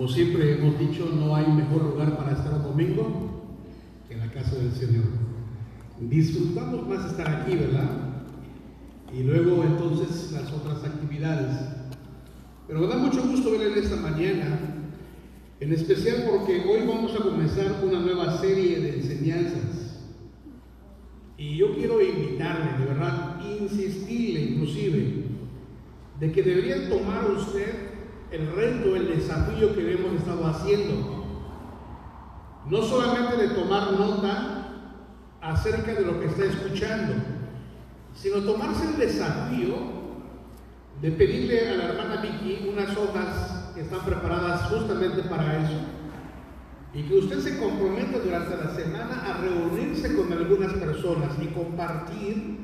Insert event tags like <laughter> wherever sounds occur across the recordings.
Como siempre hemos dicho, no hay mejor lugar para estar domingo que en la casa del Señor. Disfrutamos más estar aquí, ¿verdad? Y luego entonces las otras actividades. Pero me da mucho gusto verle esta mañana, en especial porque hoy vamos a comenzar una nueva serie de enseñanzas. Y yo quiero invitarle, de verdad, insistirle inclusive, de que debería tomar usted el reto, el desafío que hemos estado haciendo. No solamente de tomar nota acerca de lo que está escuchando, sino tomarse el desafío de pedirle a la hermana Vicky unas hojas que están preparadas justamente para eso. Y que usted se comprometa durante la semana a reunirse con algunas personas y compartir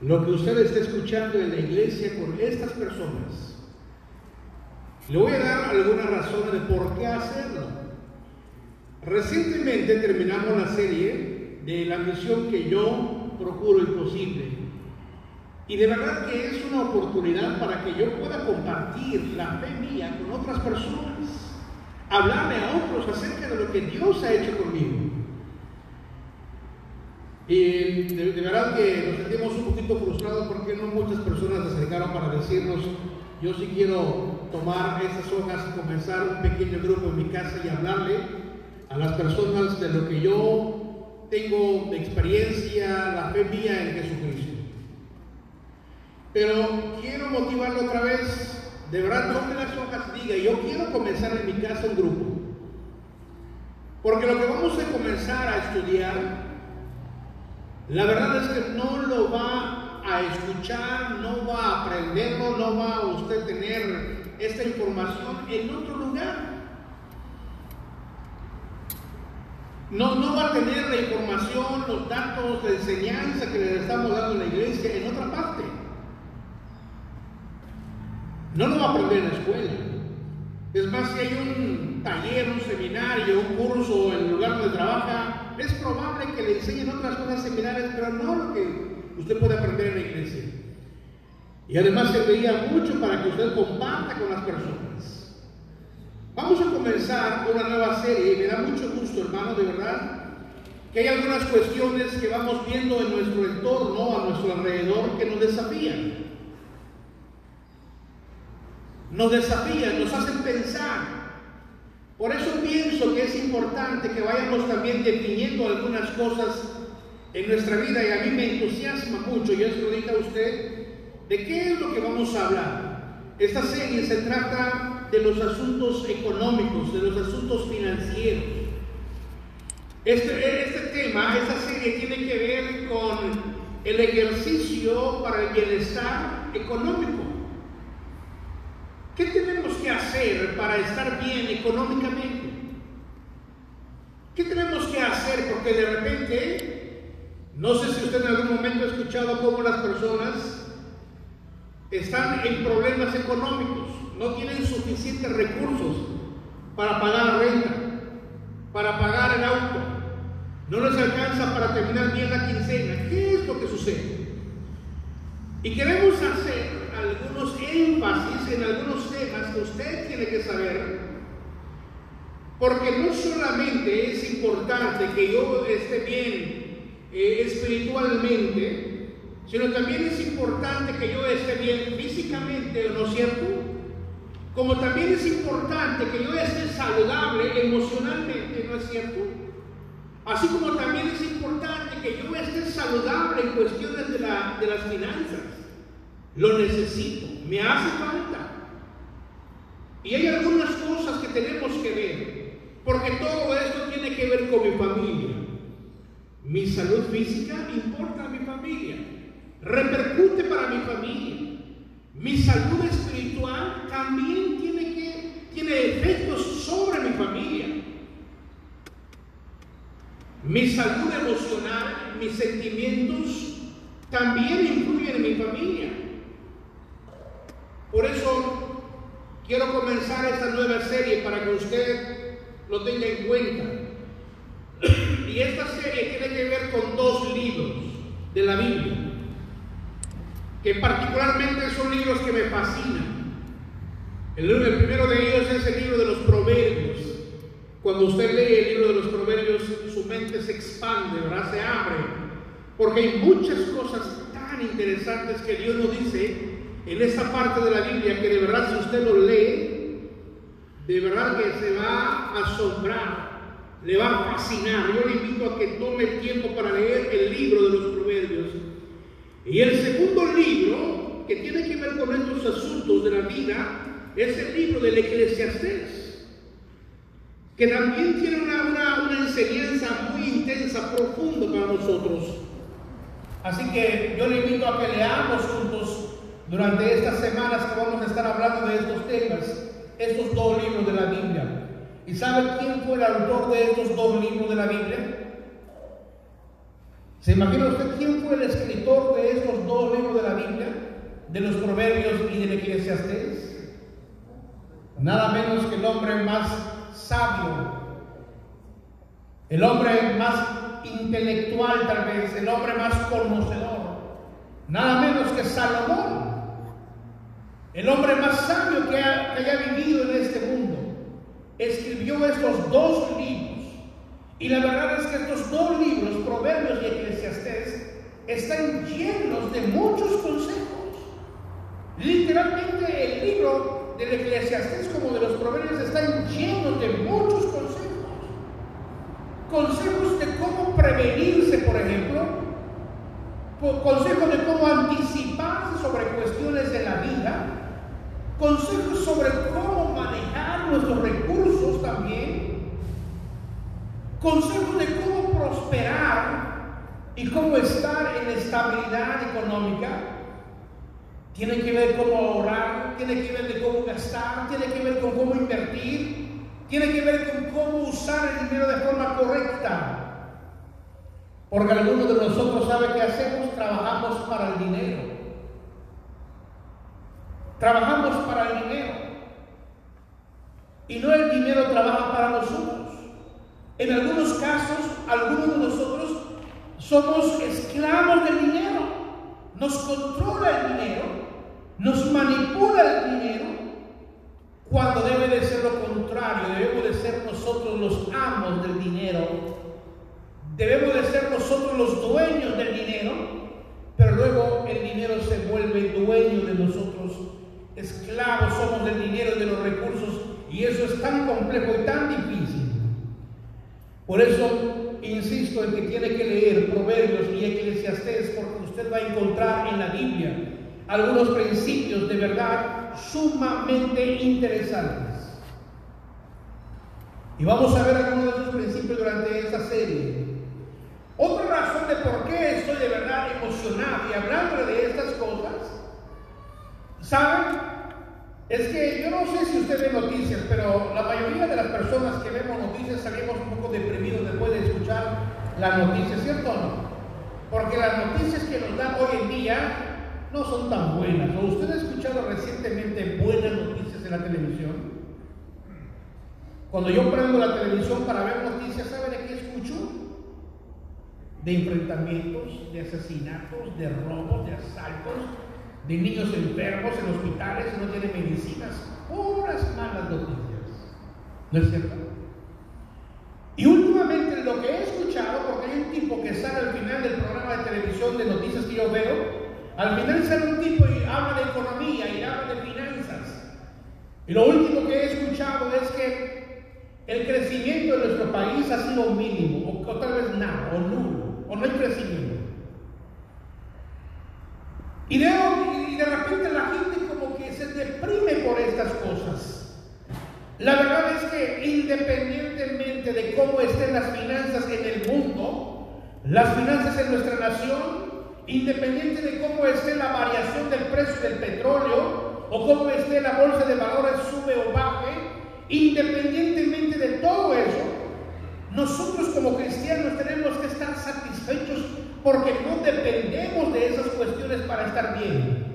lo que usted está escuchando en la iglesia con estas personas. Le voy a dar algunas razones de por qué hacerlo. Recientemente terminamos la serie de la misión que yo procuro imposible. Y de verdad que es una oportunidad para que yo pueda compartir la fe mía con otras personas. Hablarle a otros acerca de lo que Dios ha hecho conmigo. Y de, verdad que nos sentimos un poquito frustrados porque no muchas personas se acercaron para decirnos, yo sí quiero tomar esas hojas y comenzar un pequeño grupo en mi casa y hablarle a las personas de lo que yo tengo de experiencia, la fe mía en Jesucristo. Pero quiero motivarlo otra vez, de verdad, tome las hojas diga, yo quiero comenzar en mi casa un grupo. Porque lo que vamos a comenzar a estudiar, la verdad es que no lo va a escuchar, no va a aprenderlo, no va a usted tener esta información en otro lugar. No, no va a tener la información, los datos de enseñanza que le estamos dando en la iglesia en otra parte. No lo va a aprender en la escuela. Es más, si hay un taller, un seminario, un curso en el lugar donde trabaja, es probable que le enseñen otras cosas similares, pero no lo que usted puede aprender en la iglesia. Y además serviría mucho para que usted comparta con las personas. Vamos a comenzar una nueva serie y me da mucho gusto, hermano, de verdad, que hay algunas cuestiones que vamos viendo en nuestro entorno, a nuestro alrededor, que nos desafían. Nos desafían, nos hacen pensar. Por eso pienso que es importante que vayamos también definiendo algunas cosas en nuestra vida y a mí me entusiasma mucho, ya se lo dije a usted, ¿De qué es lo que vamos a hablar? Esta serie se trata de los asuntos económicos, de los asuntos financieros. Este, este tema, esta serie tiene que ver con el ejercicio para el bienestar económico. ¿Qué tenemos que hacer para estar bien económicamente? ¿Qué tenemos que hacer? Porque de repente, no sé si usted en algún momento ha escuchado cómo las personas están en problemas económicos, no tienen suficientes recursos para pagar la renta, para pagar el auto, no les alcanza para terminar bien la quincena. ¿Qué es lo que sucede? Y queremos hacer algunos énfasis en algunos temas que usted tiene que saber, porque no solamente es importante que yo esté bien eh, espiritualmente, sino también es importante que yo esté bien físicamente, ¿no es cierto? Como también es importante que yo esté saludable emocionalmente, ¿no es cierto? Así como también es importante que yo esté saludable en cuestiones de, de las finanzas. Lo necesito, me hace falta. Y hay algunas cosas que tenemos que ver, porque todo esto tiene que ver con mi familia. Mi salud física importa a mi familia repercute para mi familia. Mi salud espiritual también tiene, que, tiene efectos sobre mi familia. Mi salud emocional, mis sentimientos también influyen en mi familia. Por eso quiero comenzar esta nueva serie para que usted lo tenga en cuenta. <clears throat> Y esta serie tiene que ver con dos libros de la Biblia que particularmente son libros que me fascinan. El, primero de ellos es el libro de los Proverbios Cuando usted lee el libro de los proverbios, su mente se expande, ¿verdad? Se abre. Porque hay muchas cosas tan interesantes que Dios nos dice en esta parte de la Biblia que de verdad si usted lo lee, de verdad que se va a asombrar, le va a fascinar. Yo le invito a que tome el tiempo para leer el libro de los proverbios. Y el segundo libro que tiene que ver con estos asuntos de la vida es el libro del Eclesiastés que también tiene una, enseñanza muy intensa, profunda para nosotros. Así que yo le invito a que leamos juntos durante estas semanas que vamos a estar hablando de estos temas, estos dos libros de la Biblia. ¿Y sabe quién fue el autor de estos dos libros de la Biblia? ¿Se imagina usted quién fue el escritor de estos dos libros de la Biblia? De los Proverbios y del Eclesiastés. Nada menos que el hombre más sabio, el hombre más intelectual tal vez, el hombre más conocedor, nada menos que Salomón, el hombre más sabio que, haya vivido en este mundo, escribió estos dos libros. Y la verdad es que estos dos libros, Proverbios y Eclesiastés, están llenos de muchos consejos. Literalmente el libro del Eclesiastés como de los Proverbios están llenos de muchos consejos. Consejos de cómo prevenirse, por ejemplo. Consejos de cómo anticiparse sobre cuestiones de la vida. Consejos sobre cómo manejar nuestros recursos también. Consejos de cómo prosperar y cómo estar en estabilidad económica tiene que ver cómo ahorrar, tiene que ver de cómo gastar, tiene que ver con cómo invertir, tiene que ver con cómo usar el dinero de forma correcta. Porque algunos de nosotros saben qué hacemos, trabajamos para el dinero. Trabajamos para el dinero. Y no el dinero trabaja para nosotros. En algunos casos, algunos de nosotros somos esclavos del dinero. Nos controla el dinero nos manipula el dinero cuando debe de ser lo contrario, debemos de ser nosotros los amos del dinero, debemos de ser nosotros los dueños del dinero, pero luego el dinero se vuelve dueño de nosotros, esclavos somos del dinero y de los recursos, y eso es tan complejo y tan difícil. Por eso insisto en que tiene que leer Proverbios y Eclesiastés, porque usted va a encontrar en la Biblia algunos principios de verdad sumamente interesantes. Y vamos a ver algunos de esos principios durante esta serie. Otra razón de por qué estoy de verdad emocionado y hablando de estas cosas, ¿saben? Es que yo no sé si usted ve noticias, pero la mayoría de las personas que vemos noticias salimos un poco deprimidos después de escuchar las noticias, ¿cierto o no? Porque las noticias que nos dan hoy en día no son tan buenas. ¿O usted ha escuchado recientemente buenas noticias en la televisión? Cuando yo prendo la televisión para ver noticias, ¿sabe de qué escucho? De enfrentamientos, de asesinatos, de robos, de asaltos, de niños enfermos en hospitales que no tienen medicinas. Puras malas noticias. ¿No es cierto? Y últimamente lo que he escuchado, porque hay un tipo que sale al final del programa de televisión de noticias que yo veo, al final sale un tipo y habla de economía y habla de finanzas. Y lo último que he escuchado es que el crecimiento de nuestro país ha sido mínimo, o, tal vez nada, o nulo, o no hay crecimiento. Y de, y de repente la gente como que se deprime por estas cosas. La verdad es que independientemente de cómo estén las finanzas en el mundo, las finanzas en nuestra nación independiente de cómo esté la variación del precio del petróleo o cómo esté la bolsa de valores sube o baje, independientemente de todo eso, nosotros como cristianos tenemos que estar satisfechos porque no dependemos de esas cuestiones para estar bien.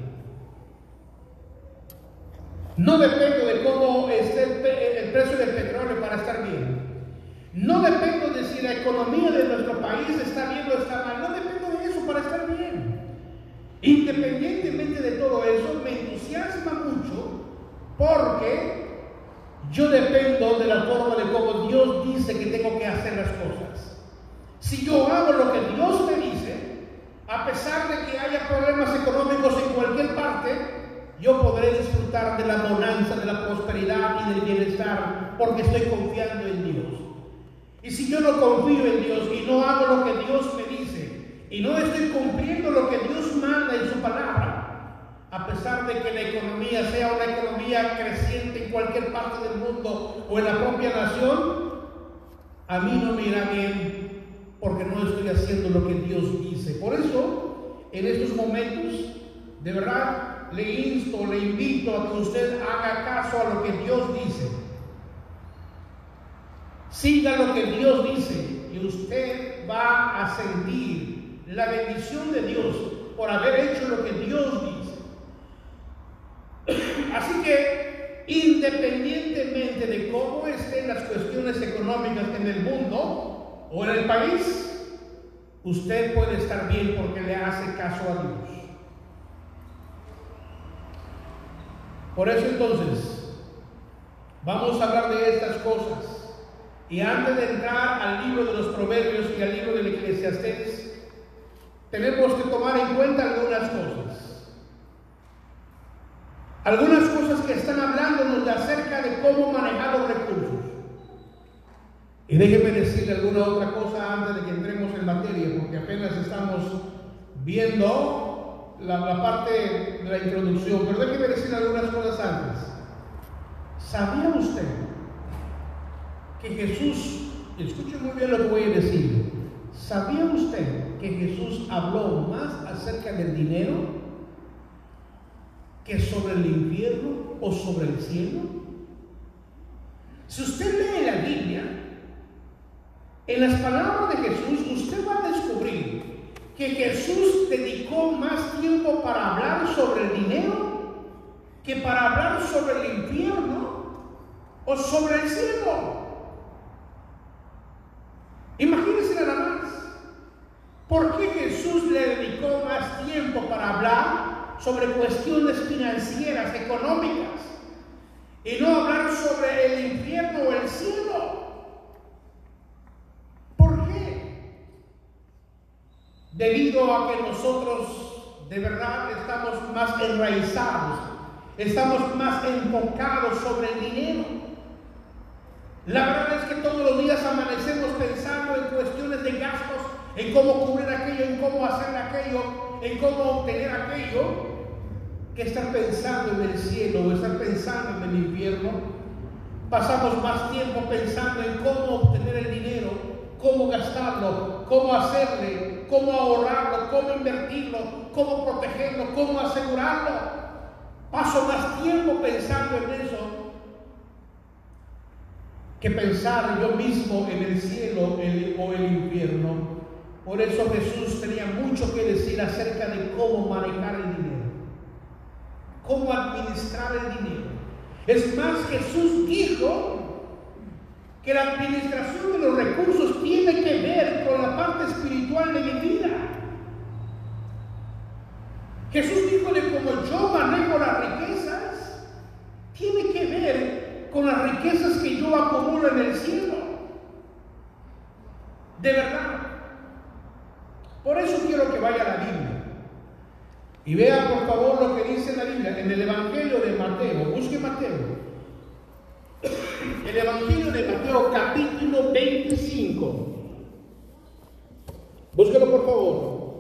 No dependo de cómo esté el, precio del petróleo para estar bien. No dependo de si la economía de nuestro país está bien o está mal. No dependo de eso para estar bien. Independientemente de todo eso, me entusiasma mucho porque yo dependo de la forma de cómo Dios dice que tengo que hacer las cosas. Si yo hago lo que Dios me dice, a pesar de que haya problemas económicos en cualquier parte, yo podré disfrutar de la bonanza, de la prosperidad y del bienestar, porque estoy confiando en Dios. Y si yo no confío en Dios y no hago lo que Dios me dice, y no estoy cumpliendo lo que Dios manda en su palabra, a pesar de que economía sea una economía creciente en cualquier parte del mundo o en la propia nación, a mí no me irá bien porque no estoy haciendo lo que Dios dice. Por eso, en estos momentos, de verdad, le insto, le invito a que usted haga caso a lo que Dios dice. Siga lo que Dios dice y usted va a sentir la bendición de Dios por haber hecho lo que Dios dice. Así que, independientemente de cómo estén las cuestiones económicas en el mundo o en el país, usted puede estar bien porque le hace caso a Dios. Por eso entonces, vamos a hablar de estas cosas. Y antes de entrar al libro de los Proverbios y al libro del Eclesiastés, tenemos que tomar en cuenta algunas cosas. Algunas cosas que están hablándonos de acerca de cómo manejar los recursos. Y déjeme decirle alguna otra cosa antes de que entremos en materia, porque apenas estamos viendo la, parte de la introducción, pero déjeme decirle algunas cosas antes. ¿Sabía usted que Jesús, escuche muy bien lo que voy a decir, ¿sabía usted que Jesús habló más acerca del dinero que sobre el infierno o sobre el cielo? Si usted lee la Biblia, en las palabras de Jesús, usted va a descubrir que Jesús dedicó más tiempo para hablar sobre el dinero que para hablar sobre el infierno o sobre el cielo. Imagínense nada más. ¿Por qué Jesús le dedicó más tiempo para hablar sobre cuestiones financieras, económicas, y no hablar sobre el infierno o el cielo. ¿Por qué? Debido a que nosotros de verdad estamos más enraizados, estamos más enfocados sobre el dinero. La verdad es que todos los días amanecemos pensando en cuestiones de gastos, en cómo cubrir aquello, en cómo hacer aquello, en cómo obtener aquello que estar pensando en el cielo o estar pensando en el infierno. Pasamos más tiempo pensando en cómo obtener el dinero, cómo gastarlo, cómo hacerle, cómo ahorrarlo, cómo invertirlo, cómo protegerlo, cómo asegurarlo. Paso más tiempo pensando en eso que pensar yo mismo en el cielo o el infierno. Por eso Jesús tenía mucho que decir acerca de cómo manejar el dinero, cómo administrar el dinero. Es más, Jesús dijo que la administración de los recursos tiene que ver con la parte espiritual de mi vida. Jesús dijo de cómo yo manejo las riquezas, tiene que ver con las riquezas que yo acumulo en el cielo. De verdad. Por eso quiero que vaya a la Biblia. Y vea por favor lo que dice la Biblia en el Evangelio de Mateo. Busque Mateo. El Evangelio de Mateo capítulo 25. Búsquelo por favor.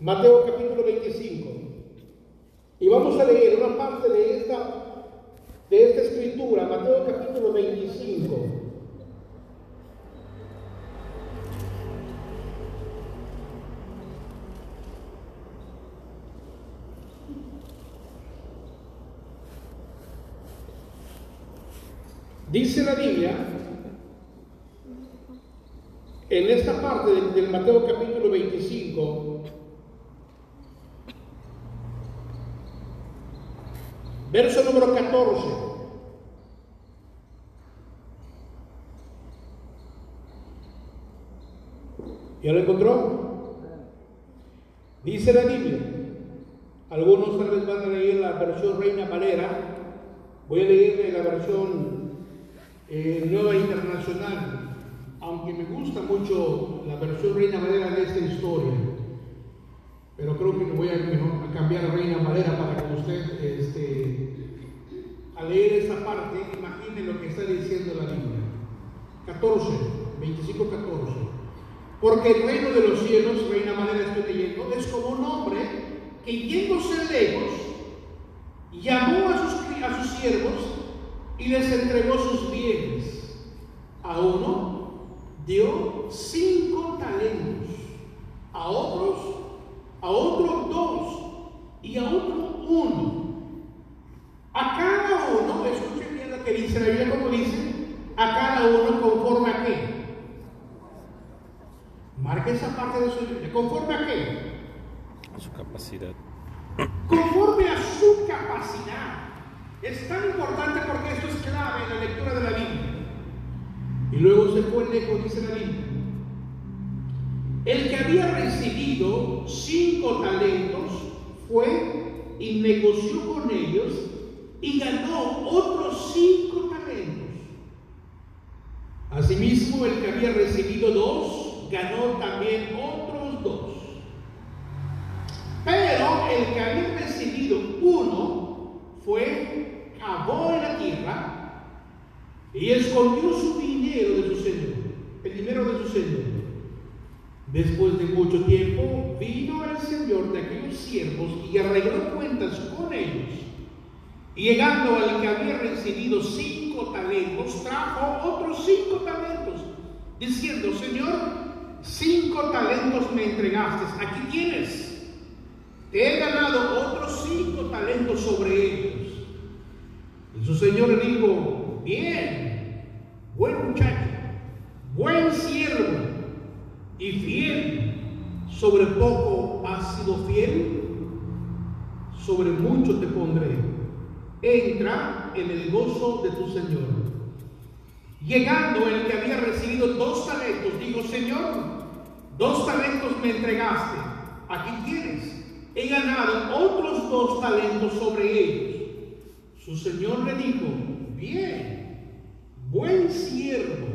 Mateo capítulo 25. Y vamos a leer una parte de esta, de esta escritura, Mateo capítulo 25. Dice la Biblia, en esta parte del, Mateo capítulo 25, verso número 14. ¿Ya lo encontró? Dice la Biblia. Algunos tal vez van a leer la versión Reina Valera. Voy a leerle la versión eh, Nueva Internacional. aunque me gusta mucho la versión Reina Valera de esta historia, pero creo que me voy a, cambiar a Reina Valera para que usted, este, al leer esa parte, imagine lo que está diciendo la Biblia. 14, 25, 14. Porque el reino de los cielos, Reina Valera estoy leyendo, es como un hombre que yéndose lejos, llamó a sus, a sus siervos y les entregó sus bienes. A uno dio cinco talentos, a otros, a otros dos y a otro uno. A cada uno, escuchen bien lo que dice la Biblia, como dice, a cada uno conforme a qué. Marque esa parte de su Biblia. ¿Conforme a qué? A su capacidad. Conforme a su capacidad. Es tan importante porque esto es clave en la lectura de la Biblia. Y luego se fue lejos, dice la Biblia. El que había recibido cinco talentos fue y negoció con ellos y ganó otros cinco talentos. Asimismo, el que había recibido dos ganó también otros dos. Pero el que había recibido uno fue cavó en la tierra y escondió su dinero de su señor, el dinero de su señor. Después de mucho tiempo vino el señor de aquellos siervos y arregló cuentas con ellos. Llegando al que había recibido cinco talentos, trajo otros cinco talentos, diciendo, Señor, cinco talentos me entregaste, aquí tienes. Te he ganado otros cinco talentos sobre ellos. Y su Señor le dijo, bien, buen muchacho, buen siervo y fiel, sobre poco has sido fiel, sobre mucho te pondré. Entra en el gozo de tu Señor. Llegando el que había recibido dos talentos, dijo, Señor, dos talentos me entregaste, aquí tienes. He ganado otros dos talentos sobre ellos. Su señor le dijo, bien, buen siervo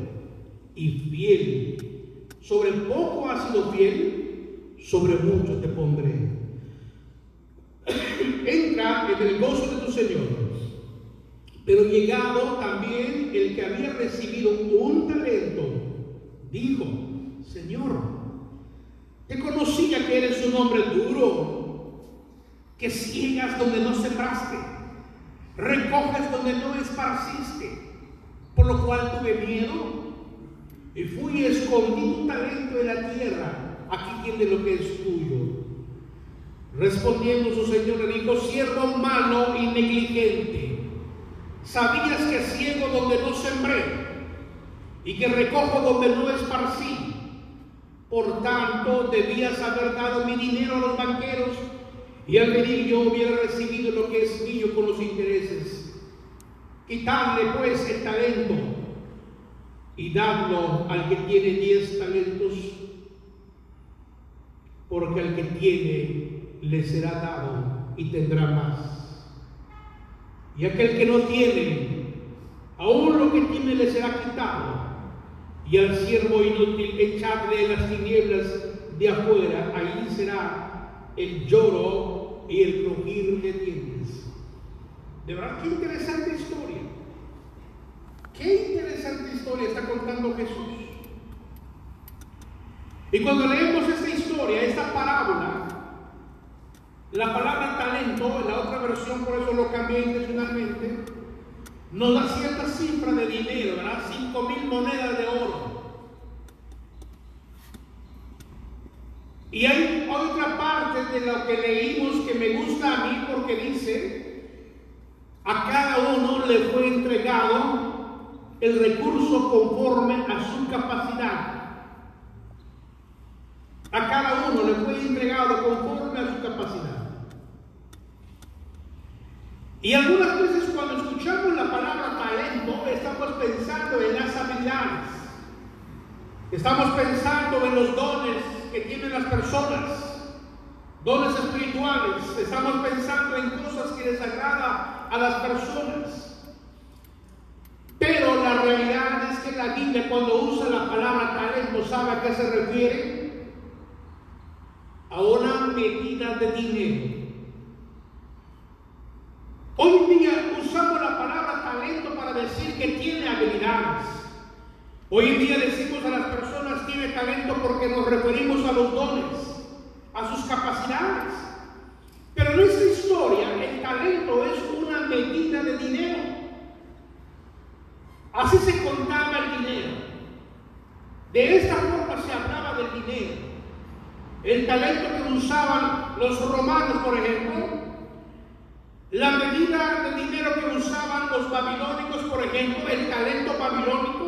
y fiel. Sobre poco has sido fiel, sobre mucho te pondré. <coughs> Entra en el gozo de tu Señor. Pero llegado también el que había recibido un talento, dijo, Señor, te conocía que eres un hombre duro, que ciegas donde no sembraste recoges donde no esparciste, por lo cual tuve miedo y fui y escondí un talento en la tierra, aquí tiene lo que es tuyo. Respondiendo su señor le dijo, siervo malo y negligente, sabías que ciego donde no sembré y que recojo donde no esparcí. Por tanto, debías haber dado mi dinero a los banqueros y al venir yo hubiera recibido lo que es mío con los intereses. Quitarle pues el talento y dadlo al que tiene diez talentos, porque al que tiene le será dado y tendrá más. Y aquel que no tiene, aún lo que tiene le será quitado. Y al siervo inútil echarle las tinieblas de afuera, ahí será el lloro y el crujir de dientes. De verdad, qué interesante historia. Qué interesante historia está contando Jesús. Y cuando leemos esta historia, esta parábola, la palabra talento, en la otra versión, por eso lo cambié intencionalmente, nos da cierta cifra de dinero, ¿verdad? Cinco mil monedas de oro. Y hay otra parte de lo que leímos que me gusta a mí porque dice, a cada uno le fue entregado el recurso conforme a su capacidad. A cada uno le fue entregado conforme a su capacidad. Y algunas veces cuando escuchamos la palabra talento, estamos pensando en las habilidades. Estamos pensando en los dones que tienen las personas, dones espirituales, estamos pensando en cosas que les agrada a las personas. Pero la realidad es que la Biblia cuando usa la palabra talento, ¿sabe a qué se refiere? A una medida de dinero. Hoy día usamos la palabra talento para decir que tiene habilidades. Hoy en día decimos a las personas tiene talento porque nos referimos a los dones, a sus capacidades. Pero en esta historia el talento es una medida de dinero. Así se contaba el dinero. De esta forma se hablaba del dinero. El talento que usaban los romanos, por ejemplo, la medida de dinero que usaban los babilónicos, por ejemplo, el talento babilónico,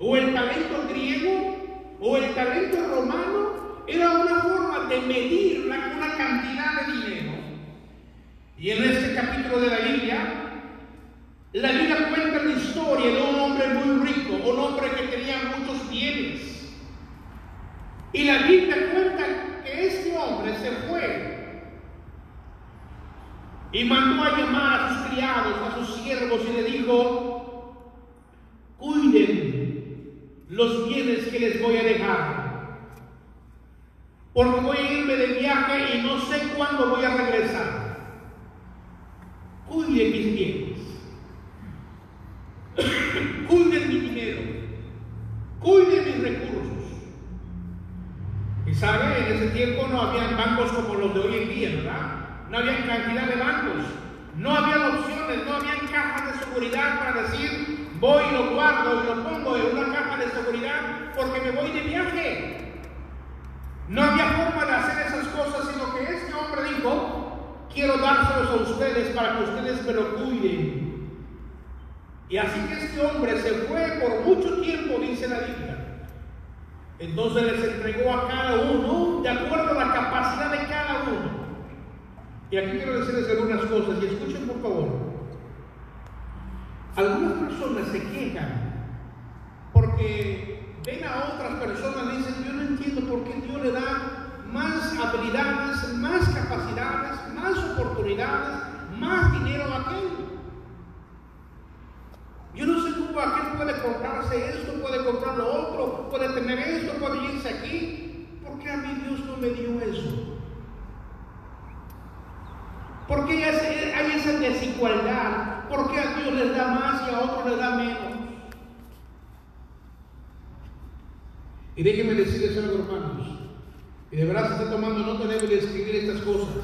o el talento griego, o el talento romano, era una forma de medir una cantidad de dinero. Y en este capítulo de la Biblia, la Biblia cuenta la historia de un hombre muy rico, un hombre que tenía muchos bienes. Y la Biblia cuenta que este hombre se fue y mandó a llamar a sus criados, a sus siervos y le dijo, cuiden los bienes que les voy a dejar, porque voy a irme de viaje y no sé cuándo voy a regresar. Cuiden mis bienes, <coughs> cuiden mi dinero, cuiden mis recursos. Y sabe, en ese tiempo no había bancos como los de hoy en día, ¿verdad? no había cantidad de bancos, no había opciones, no había cajas de seguridad para decir voy y lo guardo y lo pongo en una caja de seguridad porque me voy de viaje. No había forma de hacer esas cosas, sino que este hombre dijo, quiero dárselos a ustedes para que ustedes me lo cuiden. Y así que este hombre se fue por mucho tiempo, dice la Biblia. Entonces les entregó a cada uno de acuerdo a la capacidad de cada uno. Y aquí quiero decirles algunas cosas y escuchen por favor. Algunas personas se quejan porque ven a otras personas y dicen, yo no entiendo por qué Dios le da más habilidades, más capacidades, más oportunidades, más dinero a aquel. Yo no sé cómo aquel puede comprarse esto, puede comprar lo otro, puede tener esto, puede irse aquí. ¿Por qué a mí Dios no me dio eso? ¿Por qué hay esa desigualdad? ¿Por qué a Dios les da más y a otros les da menos? Y déjenme decirles algo, hermanos. Y de verdad se está tomando nota, debo de escribir estas cosas.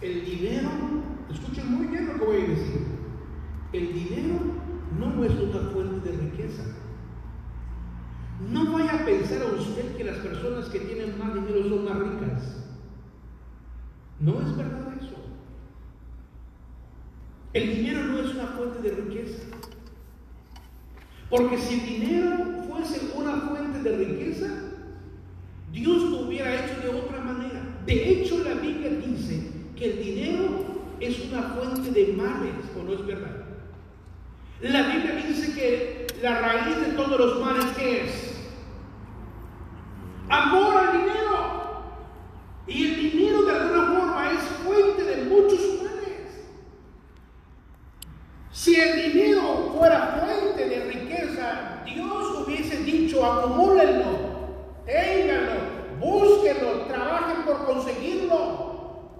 El dinero, escuchen muy bien lo que voy a decir. El dinero no es una fuente de riqueza. No vaya a pensar a usted que las personas que tienen más dinero son más ricas. No es verdad eso. El dinero no es una fuente de riqueza. Porque si el dinero fuese una fuente de riqueza, Dios lo hubiera hecho de otra manera. De hecho, la Biblia dice que el dinero es una fuente de males, ¿o no es verdad? La Biblia dice que la raíz de todos los males, ¿qué es? Amor al dinero. Y el dinero de alguna forma es fuente de muchos si el dinero fuera fuente de riqueza, Dios hubiese dicho, acumúlenlo, ténganlo, búsquenlo, trabajen por conseguirlo.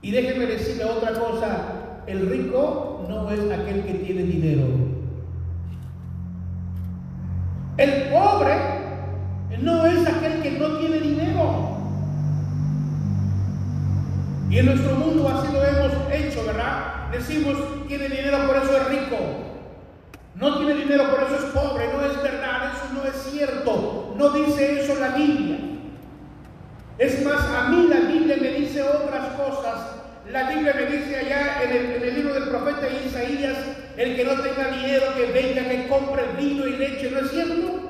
Y déjenme decirle otra cosa, el rico no es aquel que tiene dinero. El pobre no es aquel que no tiene dinero. Y en nuestro mundo así lo hemos hecho, ¿verdad? decimos tiene dinero por eso es rico. No tiene dinero por eso es pobre. No es verdad, eso no es cierto. No dice eso la Biblia. Es más, a mí la Biblia me dice otras cosas. La Biblia me dice allá en el, en el libro del profeta Isaías, el que no tenga dinero, que venga, que compre vino y leche. ¿No es cierto?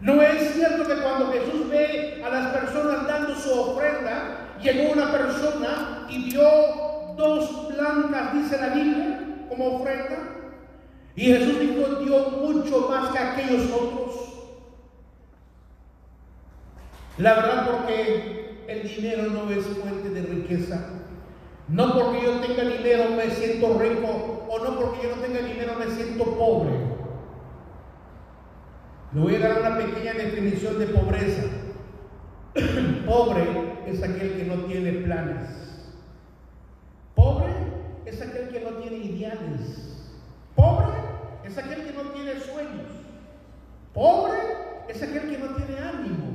No es cierto que cuando Jesús ve a las personas dando su ofrenda, llegó una persona y dio dos blancas, dice la Biblia, como ofrenda. Y Jesús dijo, dio mucho más que aquellos otros. La verdad porque el dinero no es fuente de riqueza. No porque yo tenga dinero me siento rico o no porque yo no tenga dinero me siento pobre. Le voy a dar una pequeña definición de pobreza. <clears throat> Pobre es aquel que no tiene planes. Pobre es aquel que no tiene ideales. Pobre es aquel que no tiene sueños. Pobre es aquel que no tiene ánimo.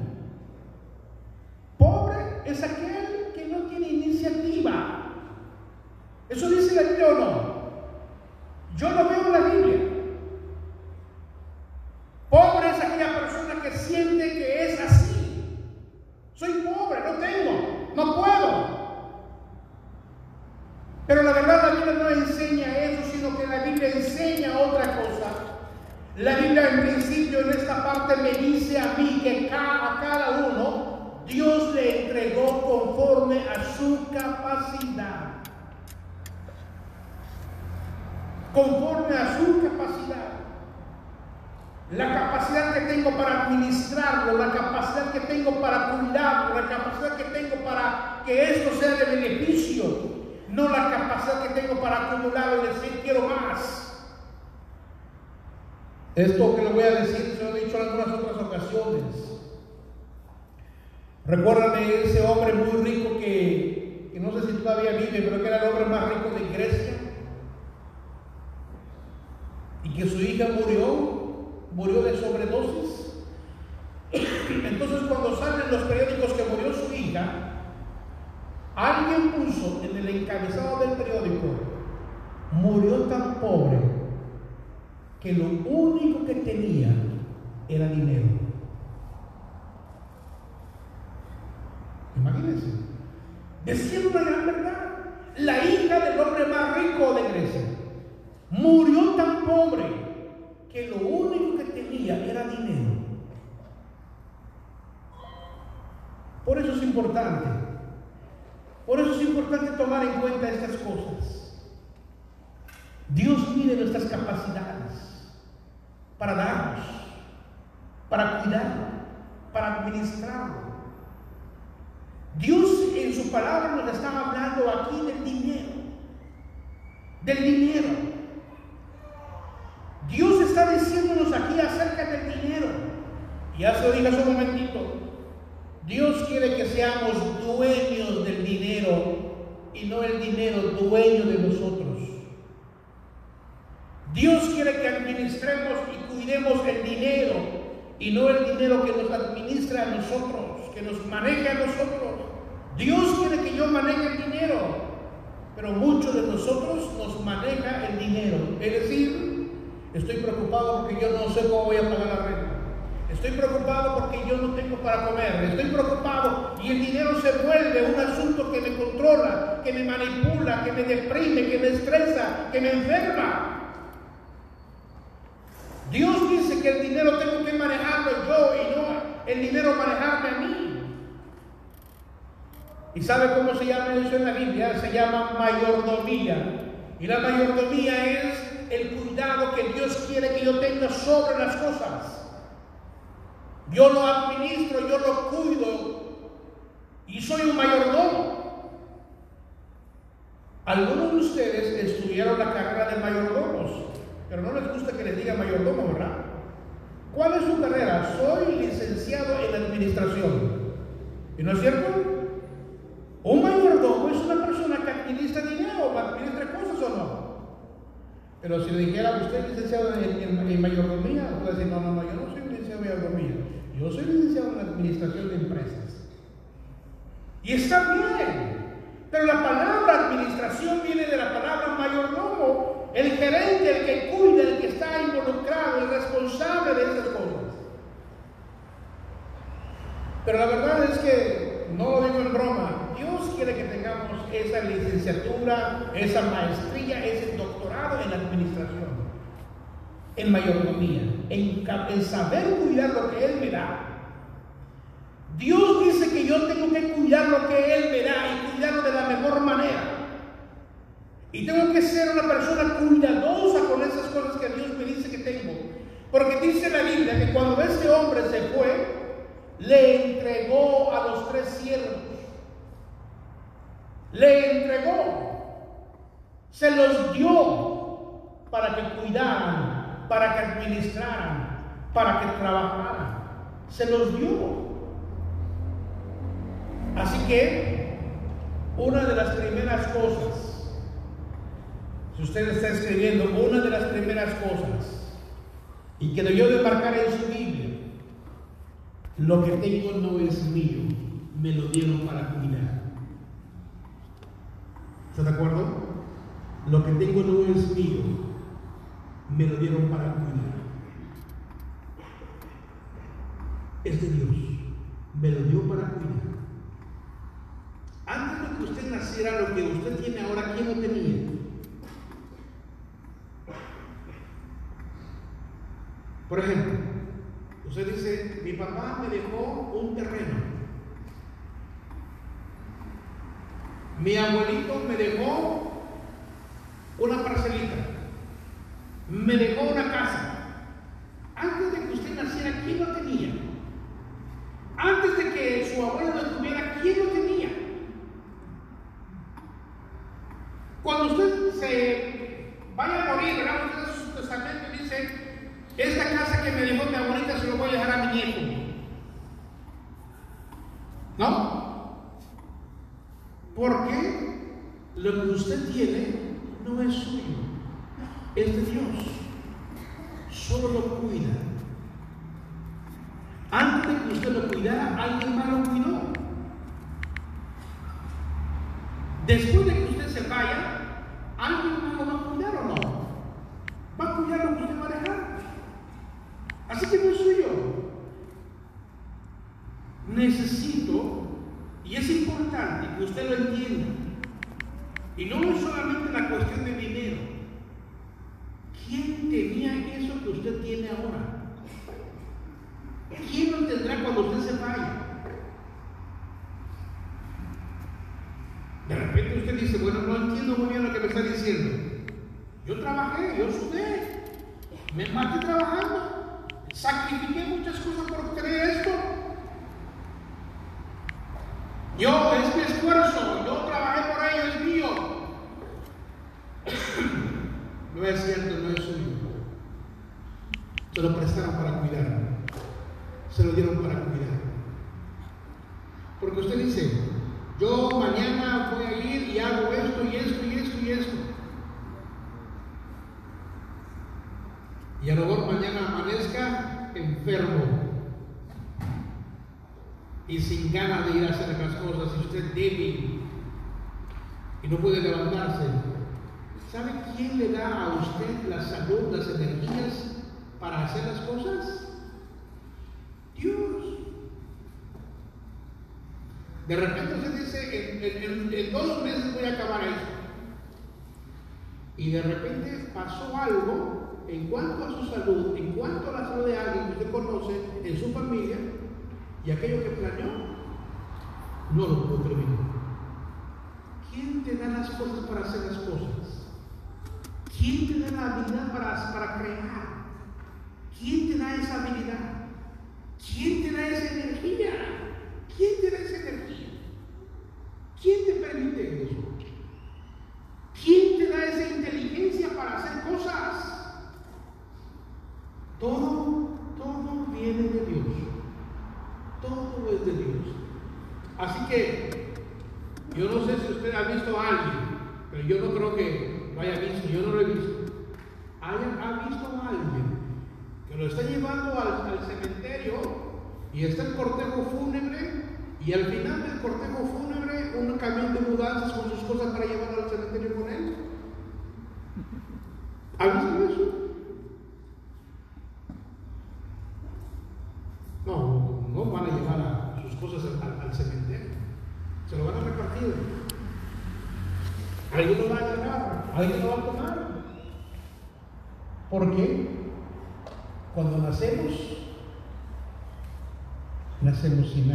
Pobre es aquel que no tiene iniciativa. ¿Eso dice la Biblia o no? Yo lo veo la Biblia. Pobre es aquella persona que siente que es así. Soy pobre, no tengo, no puedo. Pero la verdad la Biblia no enseña eso, sino que la Biblia enseña otra cosa. La Biblia en principio en esta parte me dice a mí que a cada uno Dios le entregó conforme a su capacidad. Conforme a su capacidad. La capacidad que tengo para administrarlo, la capacidad que tengo para cuidarlo, la capacidad que tengo para que esto sea de beneficio, no la capacidad que tengo para acumular y decir quiero más. Esto que le voy a decir se lo he dicho en algunas otras ocasiones. Recuerdan de ese hombre muy rico que, que, no sé si todavía vive, pero que era el hombre más rico de Grecia. Y que su hija murió murió de sobredosis. Entonces cuando salen los periódicos que murió su hija, alguien puso en el encabezado del periódico, murió tan pobre que lo único que tenía era dinero. Imagínense, decía una gran verdad. La hija del hombre más rico de Grecia murió tan pobre que lo único que tenía era dinero. Por eso es importante, por eso es importante tomar en cuenta estas cosas. Dios mide nuestras capacidades para darnos, para cuidarlo, para administrarlo. Dios en su palabra nos está hablando aquí del dinero, del dinero. Dios está aquí acerca del dinero. Ya se lo dije hace un momentito. Dios quiere que seamos dueños del dinero y no el dinero dueño de nosotros. Dios quiere que administremos y cuidemos el dinero y no el dinero que nos administra a nosotros, que nos maneja a nosotros. Dios quiere que yo maneje el dinero, pero muchos de nosotros nos maneja el dinero. Es decir, estoy preocupado porque yo no sé cómo voy a pagar la renta. Estoy preocupado porque yo no tengo para comer. Estoy preocupado y el dinero se vuelve un asunto que me controla, que me manipula, que me deprime, que me estresa, que me enferma. Dios dice que el dinero tengo que manejarlo yo y no el dinero manejarme a mí. ¿Y sabe cómo se llama eso en la Biblia? Se llama mayordomía. Y la mayordomía es el cuidado que Dios quiere que yo tenga sobre las cosas. Yo lo administro, yo lo cuido y soy un mayordomo. Algunos de ustedes estudiaron la carrera de mayordomos, pero no les gusta que les diga mayordomo, ¿verdad? ¿Cuál es su carrera? Soy licenciado en administración. ¿Y no es cierto? Un mayordomo es una persona que administra dinero, administra cosas o no. Pero si le dijera, usted es licenciado en, en, en mayordomía, puede decir, no, no, no, yo no soy licenciado en mayordomía. Yo soy licenciado en administración de empresas. Y está bien. Pero la palabra administración viene de la palabra mayordomo, el gerente, el que cuida, el que está involucrado, el responsable de esas cosas. Pero la verdad es que, no lo digo en broma, Dios quiere que tengamos esa licenciatura, esa maestría, ese doctorado en administración, en mayordomía, en, en saber cuidar lo que Él me da. Dios dice que yo tengo que cuidar lo que Él me da y cuidarlo de la mejor manera. Y tengo que ser una persona cuidadosa con esas cosas que Dios me dice que tengo. Porque dice la Biblia que cuando este hombre se fue, le entregó a los tres siervos. Le entregó. Se los dio para que cuidaran, para que administraran, para que trabajaran. Se los dio. Así que una de las primeras cosas, si usted está escribiendo, una de las primeras cosas, y que debió de marcar en su Biblia, lo que tengo no es mío, me lo dieron para cuidar. ¿Está de acuerdo? Lo que tengo no es mío, me lo dieron para cuidar. Es de Dios, me lo dio para cuidar. Antes de que usted naciera, lo que usted tiene ahora, ¿quién lo tenía? Por ejemplo, usted dice, mi papá me dejó un terreno. Mi abuelito me dejó cos'è nacemos sin.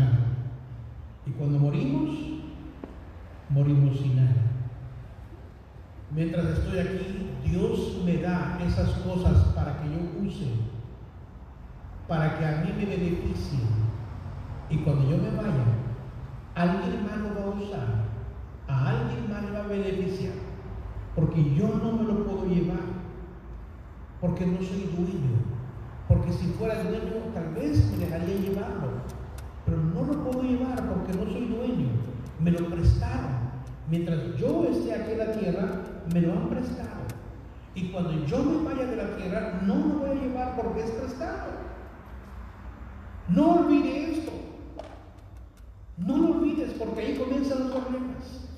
Y cuando morimos, morimos sin nada. Mientras estoy aquí, Dios me da esas cosas para que yo use, para que a mí me beneficie Y cuando yo me vaya, alguien más lo va a usar, a alguien más le va a beneficiar, porque yo no me lo puedo llevar, porque no soy dueño, porque si fuera dueño tal vez me dejaría llevarlo, pero no lo puedo llevar porque no soy dueño. Me lo prestaron. Mientras yo esté aquí en la tierra, me lo han prestado. Y cuando yo me vaya de la tierra, no lo voy a llevar porque es prestado. No olvide esto. No lo olvides porque ahí comienzan los problemas.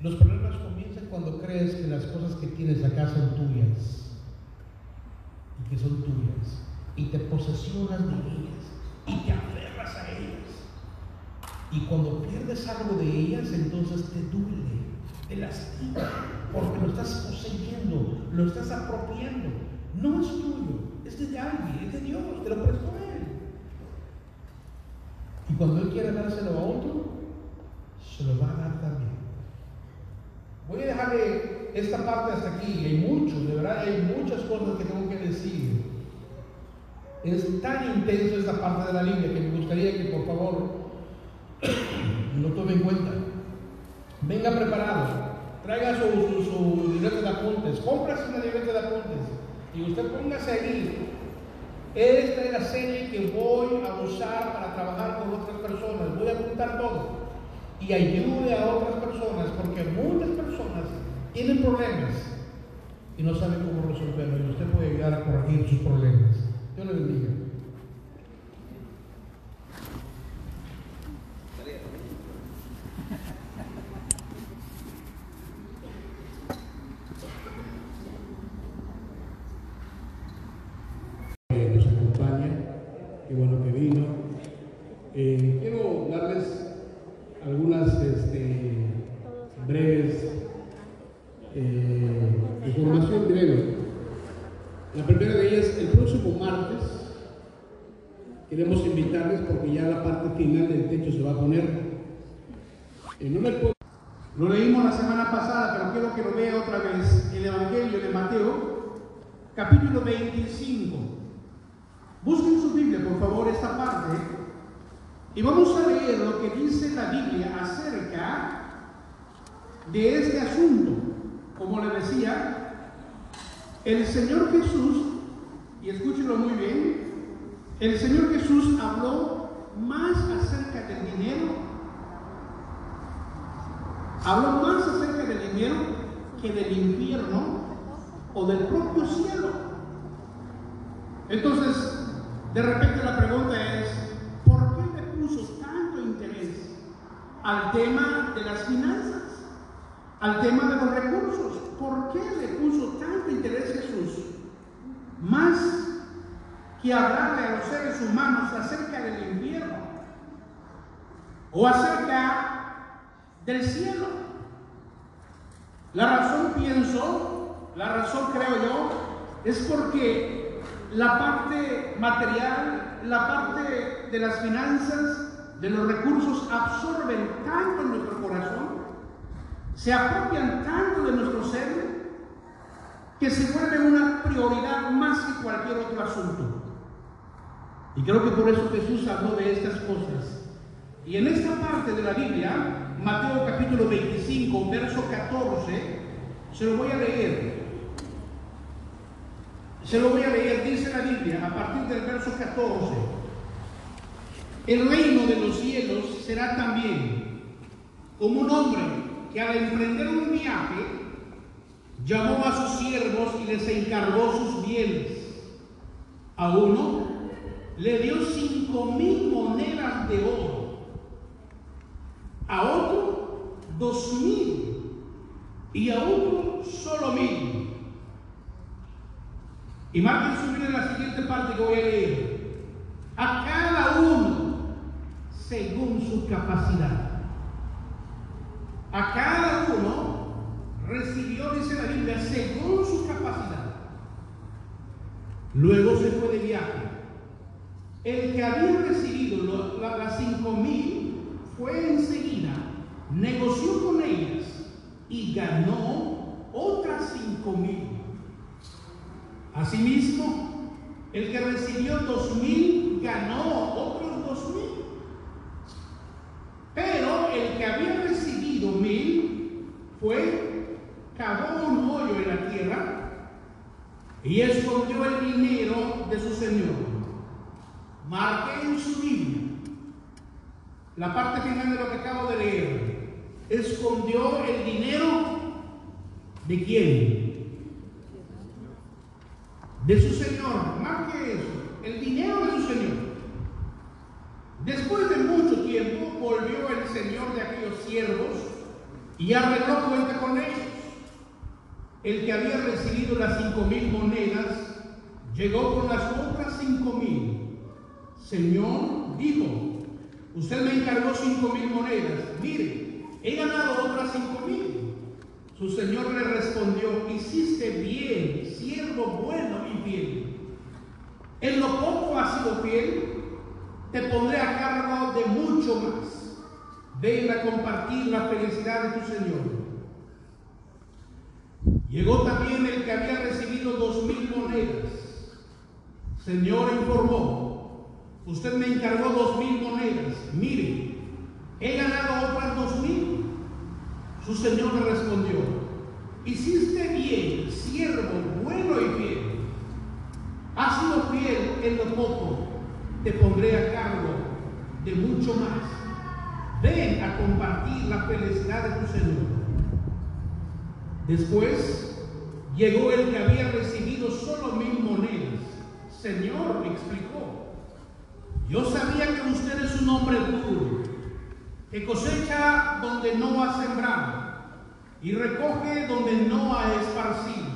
Los problemas comienzan cuando crees que las cosas que tienes acá son tuyas y que son tuyas y te posesionas de ellas y te aferras a ellas. Y cuando pierdes algo de ellas, entonces te duele, te lastima, porque lo estás poseyendo, lo estás apropiando. No es tuyo, es de alguien, es de Dios, te lo prestó Él. Y cuando Él quiere dárselo a otro, se lo va a dar también. Voy a dejarle esta parte hasta aquí. Hay mucho, de verdad, hay muchas cosas que tengo que decir. Es tan intenso esta parte de la Biblia que me gustaría que por favor <coughs> lo tome en cuenta. Venga preparado, traiga su, su, libreta de apuntes, cómprase una libreta de apuntes y usted póngase ahí. Esta es la serie que voy a usar para trabajar con otras personas. Voy a apuntar todo y ayude a otras personas porque muchas personas tienen problemas y no saben cómo resolverlo y usted puede ayudar a corregir sus problemas. Dios le bendiga. nos acompaña, qué bueno que vino. Eh, quiero darles algunas este, breves eh, información breve. La primera de ellas, el próximo martes, queremos invitarles porque ya la parte final del techo se va a poner. Eh, no me puedo... Lo leímos la semana pasada, pero quiero que lo vea otra vez. El Evangelio de Mateo, capítulo 25. Busquen su Biblia, por favor, esta parte. Y vamos a leer lo que dice la Biblia acerca de este asunto. Como le decía, el Señor Jesús, y escúchenlo muy bien, el Señor Jesús habló más acerca del dinero, habló más acerca del dinero que del infierno o del propio cielo. Entonces, de repente la pregunta es, ¿por qué le puso tanto interés al tema de las finanzas? Al tema de los recursos. ¿Por qué le puso tanto interés Jesús? Más que hablarle a los seres humanos acerca del infierno o acerca del cielo. La razón, pienso, la razón creo yo, es porque la parte material, la parte de las finanzas, de los recursos, absorben tanto en nuestro corazón, se apropian tanto de nuestro ser, que se vuelve una prioridad más que cualquier otro asunto. Y creo que por eso Jesús habló de estas cosas. Y en esta parte de la Biblia, Mateo capítulo 25, verso 14, se lo voy a leer. Se lo voy a leer, dice la Biblia, a partir del verso 14. El reino de los cielos será también como un hombre que al emprender un viaje llamó a sus siervos y les encargó sus bienes. A uno le dio cinco mil monedas de oro, a otro dos mil y a otro solo mil. Y marquen su vida en la siguiente parte que voy a leer. A cada uno según su capacidad. A cada uno recibió, dice la Biblia, según su capacidad. Luego se fue de viaje. El que había recibido las cinco mil fue enseguida, negoció con ellas y ganó otras cinco mil. Asimismo, el que recibió dos mil ganó otros dos mil. Pero el que había recibido fue, cavó un hoyo en la tierra y escondió el dinero de su señor. marque en su Biblia la parte final de lo que acabo de leer. Escondió el dinero de quién? De su Señor. Marque eso. El dinero de su Señor. Después de mucho tiempo volvió el Señor de aquellos siervos y arregló cuenta con ellos. El que había recibido las cinco mil monedas llegó con las otras cinco mil. Señor, dijo, usted me encargó cinco mil monedas. Mire, he ganado otras cinco mil. Su señor le respondió, hiciste bien, siervo bueno y fiel. En lo poco has sido fiel, te pondré a cargo de mucho más. Ven a compartir la felicidad de tu Señor. Llegó también el que había recibido dos mil monedas. Señor informó, usted me encargó dos mil monedas. Mire, he ganado otras dos mil. Su Señor le respondió, hiciste bien, siervo bueno y fiel. Has sido fiel en lo poco, te pondré a cargo de mucho más. Ven a compartir la felicidad de tu Señor. Después llegó el que había recibido solo mil monedas. Señor, me explicó, yo sabía que usted es un hombre duro, que cosecha donde no ha sembrado y recoge donde no ha esparcido.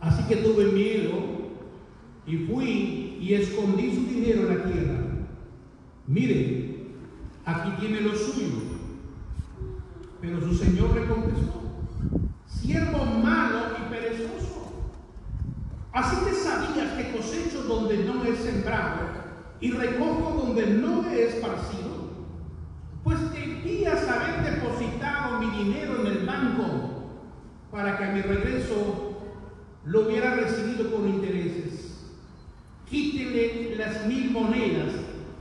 Así que tuve miedo y fui y escondí su dinero en la tierra. Mire, aquí tiene lo suyo. Pero su señor le contestó, siervo malo y perezoso. Así que sabías que cosecho donde no he sembrado y recojo donde no he esparcido. Pues debías haber depositado mi dinero en el banco para que a mi regreso lo hubiera recibido con intereses. Quítele las mil monedas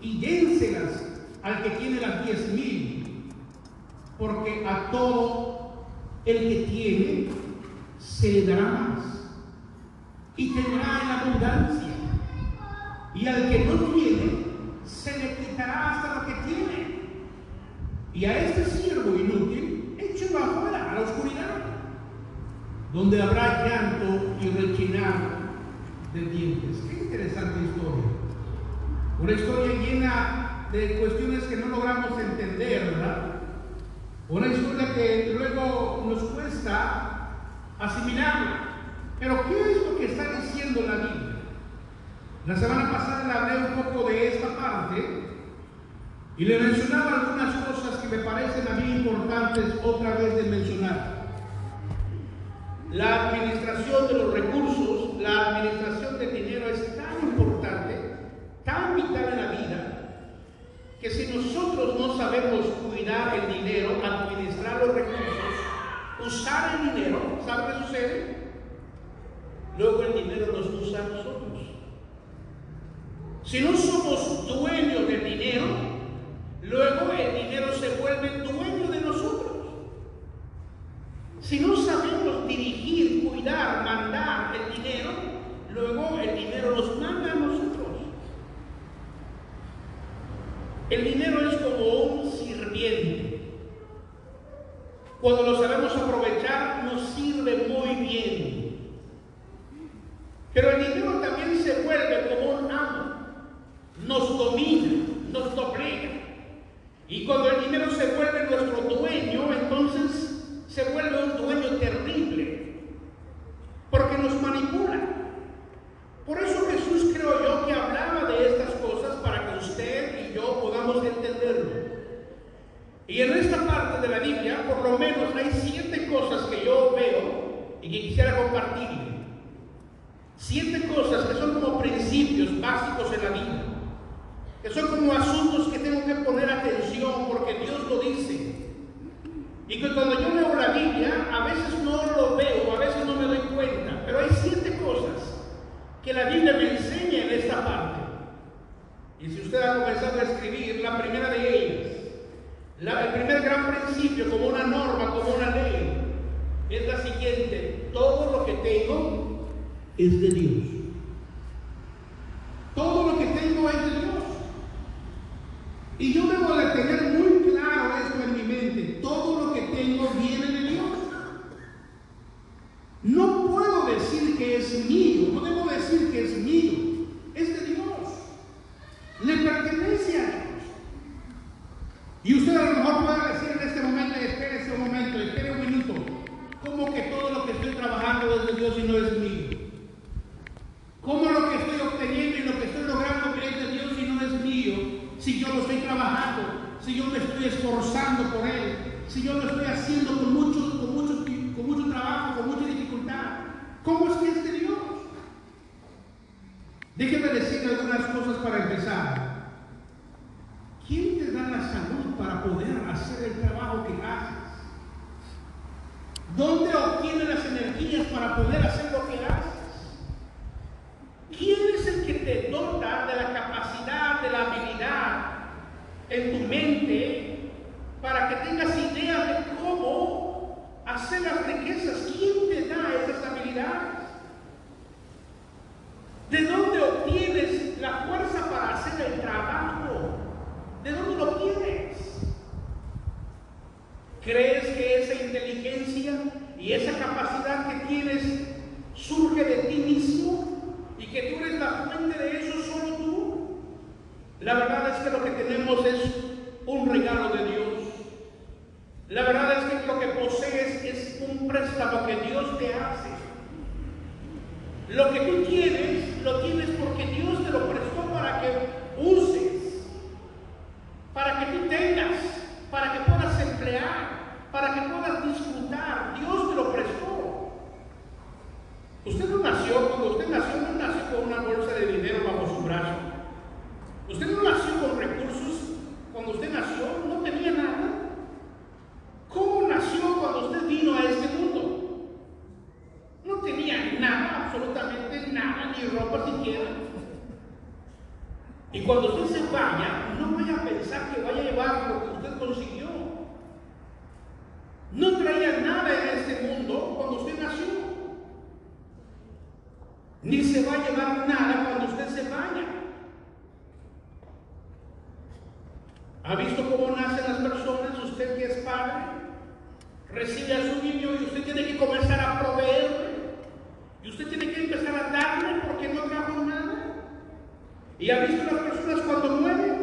y dénselas al que tiene las diez mil, porque a todo el que tiene se le dará más y tendrá en abundancia, y al que no tiene se le quitará hasta lo que tiene. Y a este siervo inútil, échelo afuera, a la oscuridad, donde habrá llanto y rechinar de dientes. Qué interesante historia. Una historia llena de cuestiones que no logramos entender, ¿verdad? Una historia que luego nos cuesta asimilarla. Pero ¿qué es lo que está diciendo la Biblia? La semana pasada le hablé un poco de esta parte y le mencionaba algunas cosas que me parecen a mí importantes otra vez de mencionar. La administración de los recursos, la administración del dinero es tan importante, tan vital en la vida, que si nosotros no sabemos cuidar el dinero, administrar los recursos, usar el dinero, ¿sabe qué sucede? Luego el dinero nos usa a nosotros. Si no somos dueños del dinero, luego el dinero se vuelve dueño de nosotros. Si no sabemos dirigir, ¿Y ha visto las personas cuando mueren?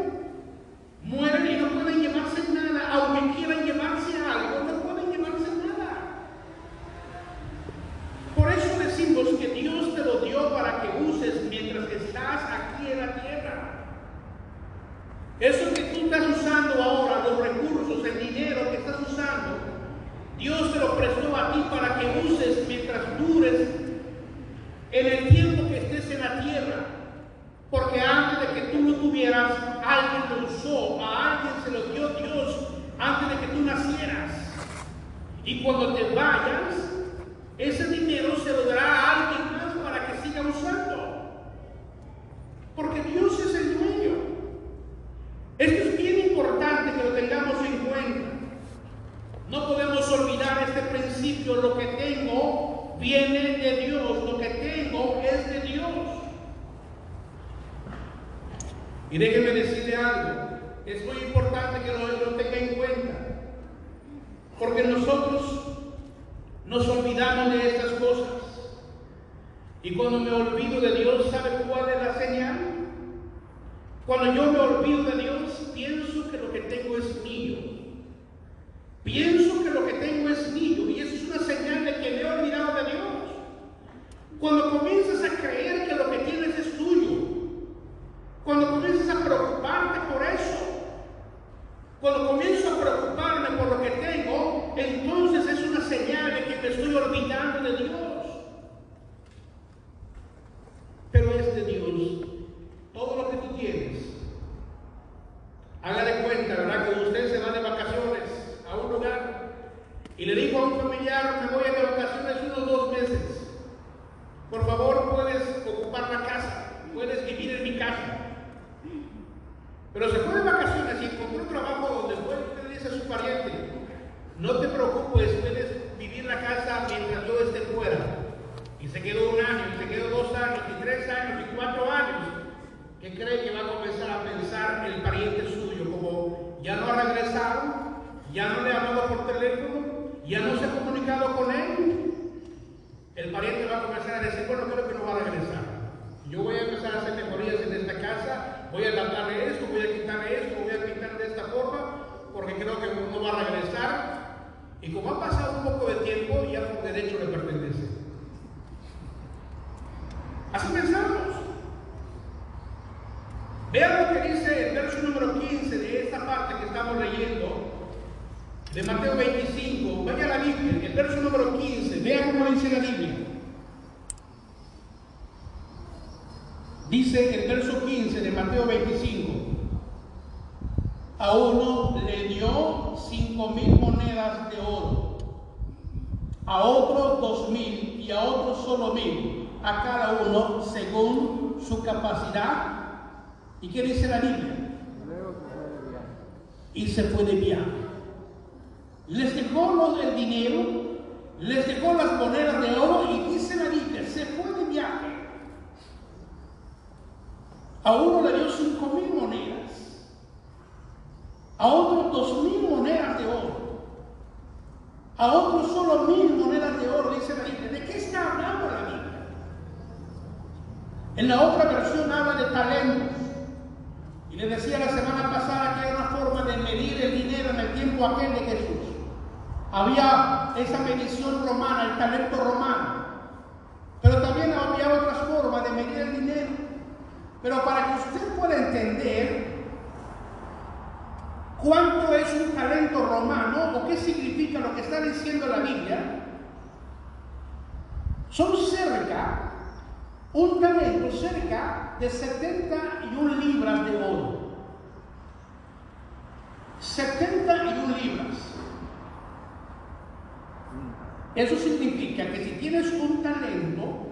Eso significa que si tienes un talento,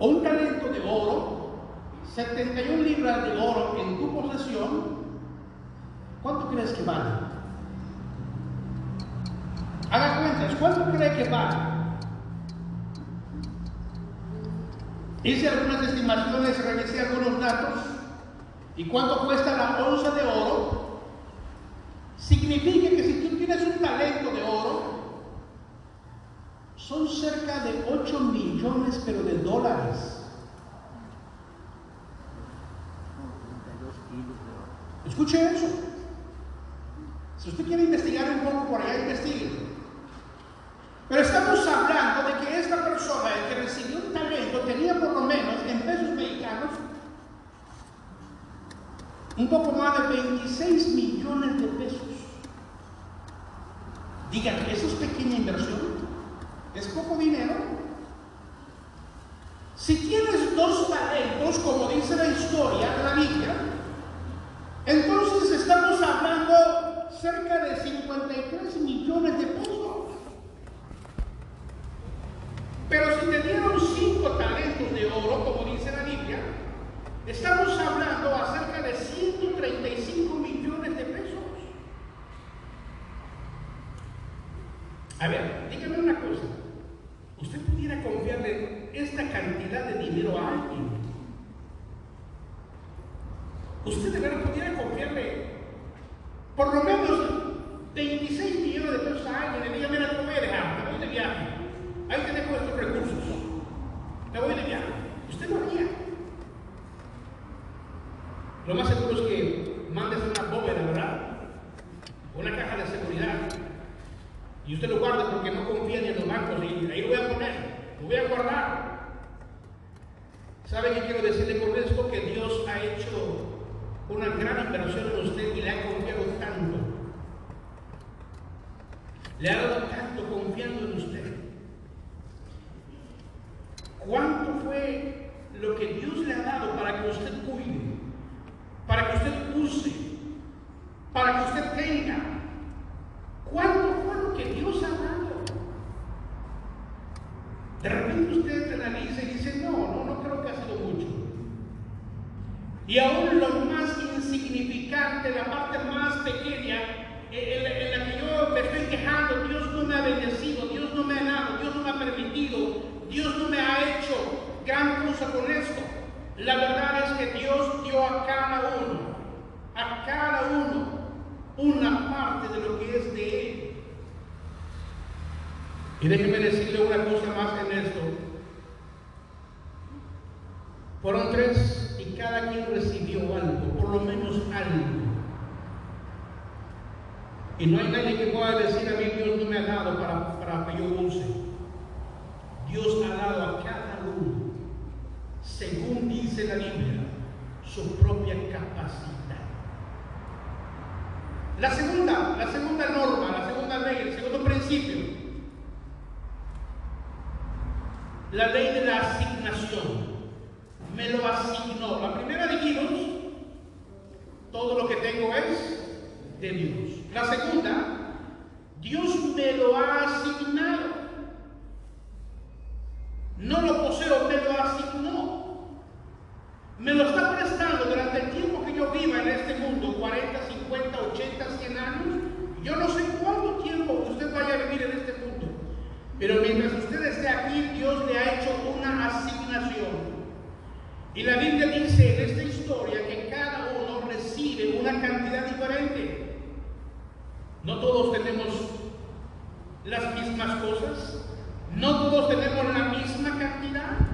o un talento de oro, 71 libras de oro en tu posesión, ¿cuánto crees que vale? Haga cuentas, ¿cuánto cree que vale? Hice algunas estimaciones, revisé algunos datos. ¿Y cuánto cuesta la onza de oro? Significa que si tienes un talento de oro, son cerca de 8 millones, pero de dólares. Escuche eso. Si usted quiere investigar un poco por allá, investigue. Pero estamos hablando de que esta persona, el que recibió un talento, tenía por lo menos en pesos mexicanos un poco más de 26 millones de pesos. Digan, ¿eso es pequeña inversión? ¿Es poco dinero? Si tienes dos talentos, como dice la historia, la Biblia, entonces estamos hablando cerca de 53 millones de pesos. Pero si te dieron cinco talentos de oro, como dice la Biblia, estamos hablando acerca de 135 Lo más No todos tenemos la misma cantidad.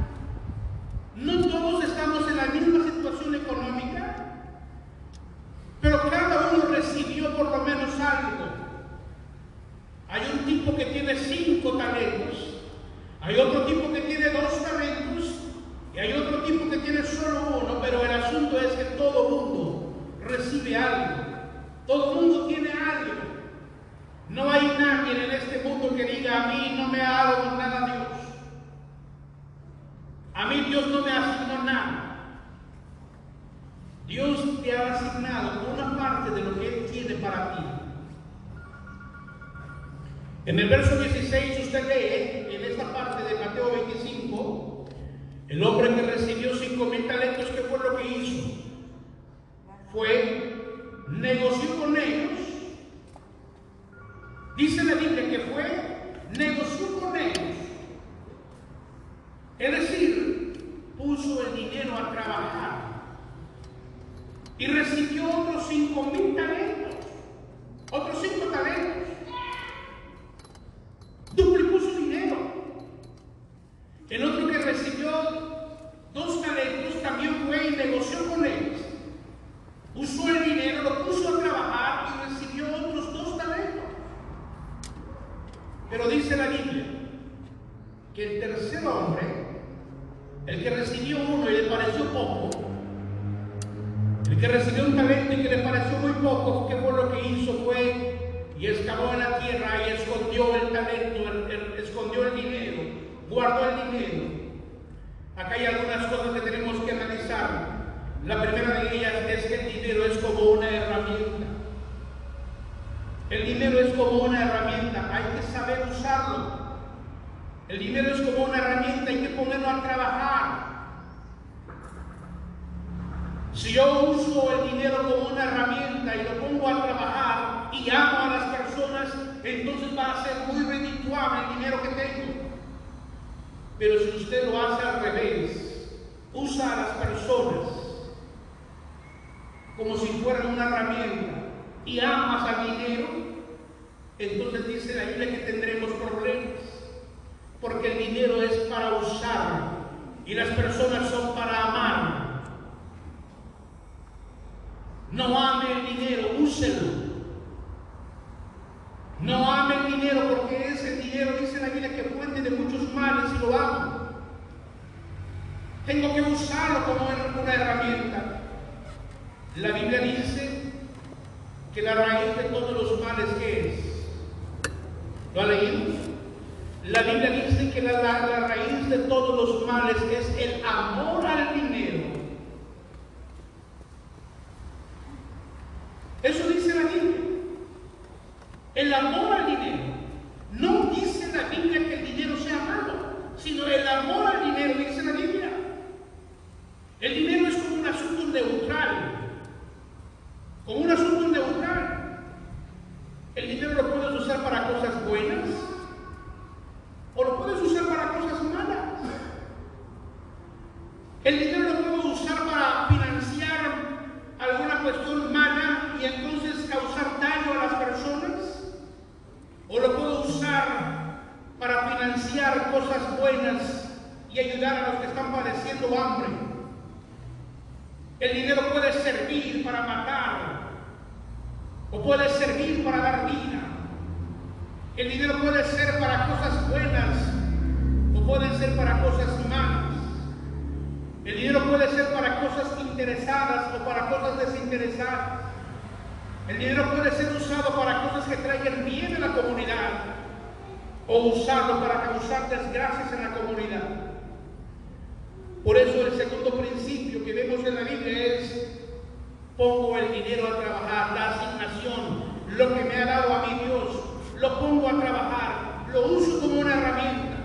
dinero a trabajar, la asignación, lo que me ha dado a mí Dios, lo pongo a trabajar, lo uso como una herramienta.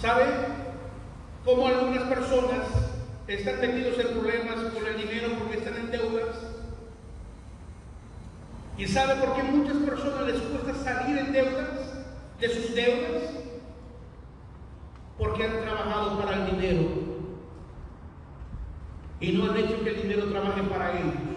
¿Sabe cómo algunas personas están metidos en problemas con el dinero porque están en deudas? ¿Y sabe por qué muchas personas les cuesta salir en deudas, de sus deudas? Porque han trabajado para el dinero y no han hecho que el dinero trabaje para ellos.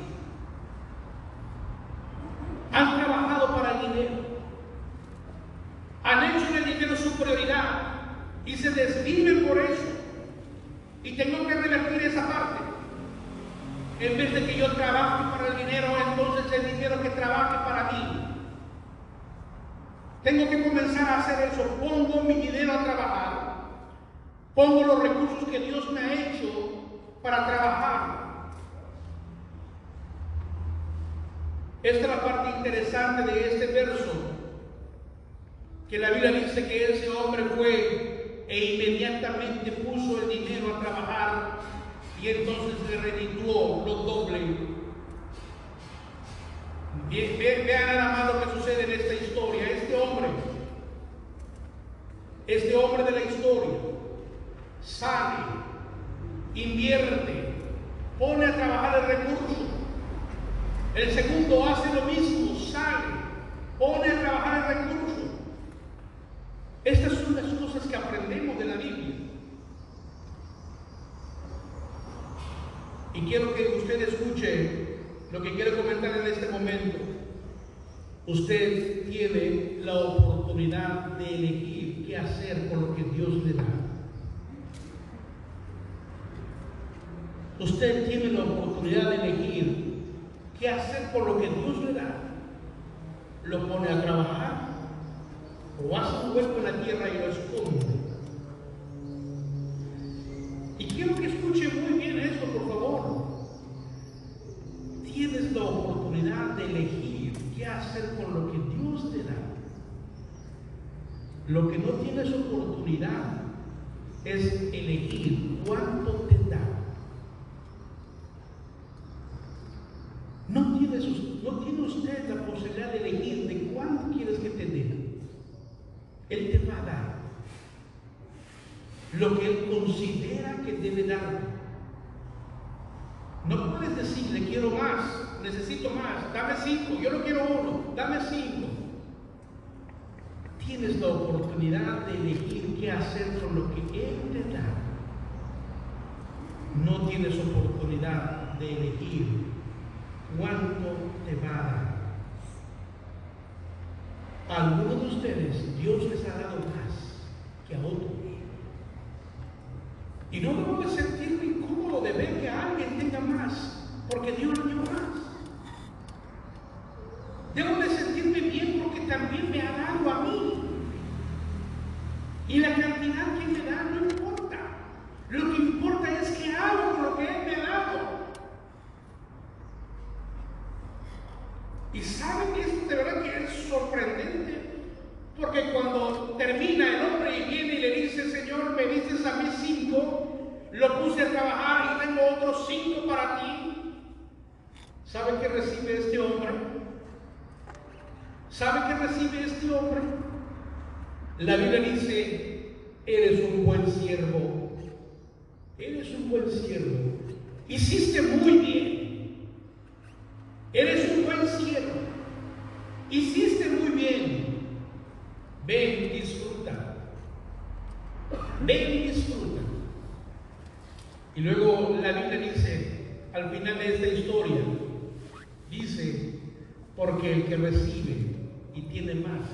Porque el que recibe y tiene más,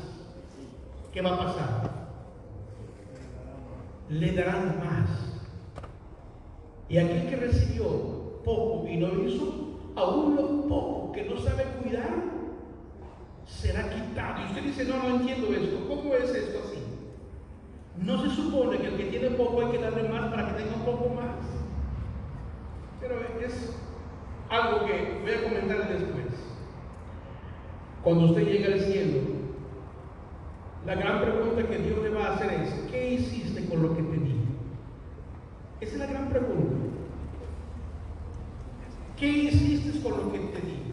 ¿qué va a pasar? Le darán más. Y aquel que recibió poco y no hizo, aún lo poco que no sabe cuidar, será quitado. Y usted dice, no, no entiendo esto. ¿Cómo es esto así? No se supone que el que tiene poco hay que darle más para que tenga un poco más. Pero es algo que voy a comentar después. Cuando usted llega al cielo, la gran pregunta que Dios le va a hacer es, ¿qué hiciste con lo que te di? Esa es la gran pregunta. ¿Qué hiciste con lo que te di?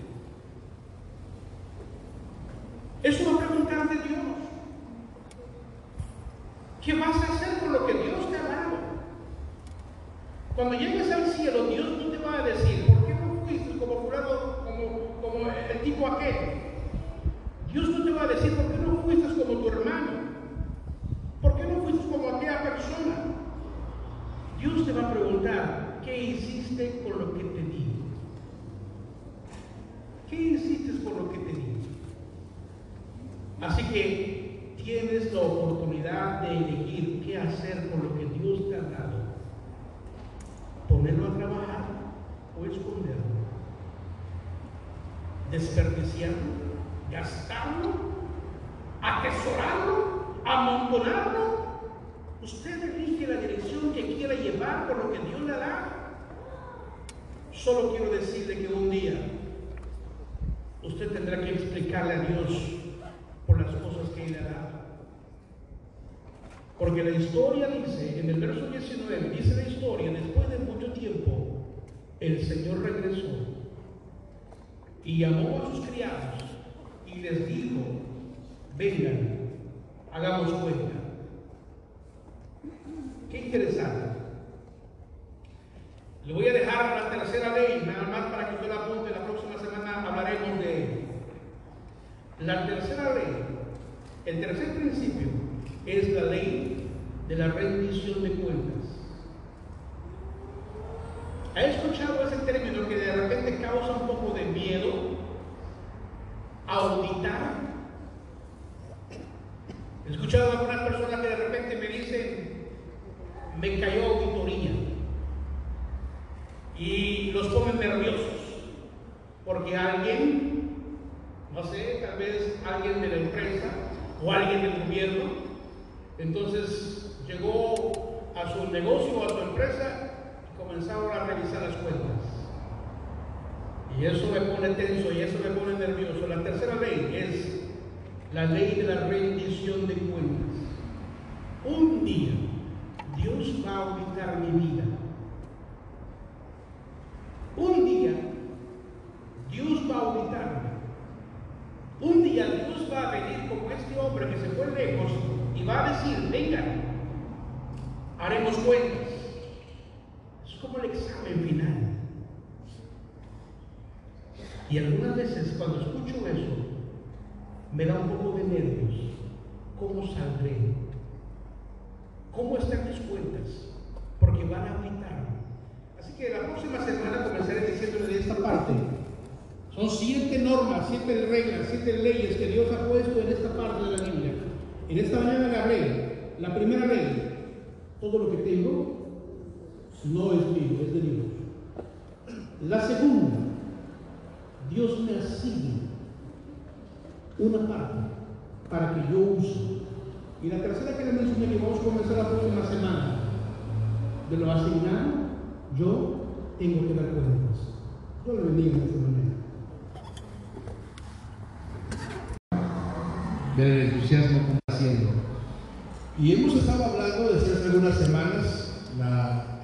Desde hace algunas semanas,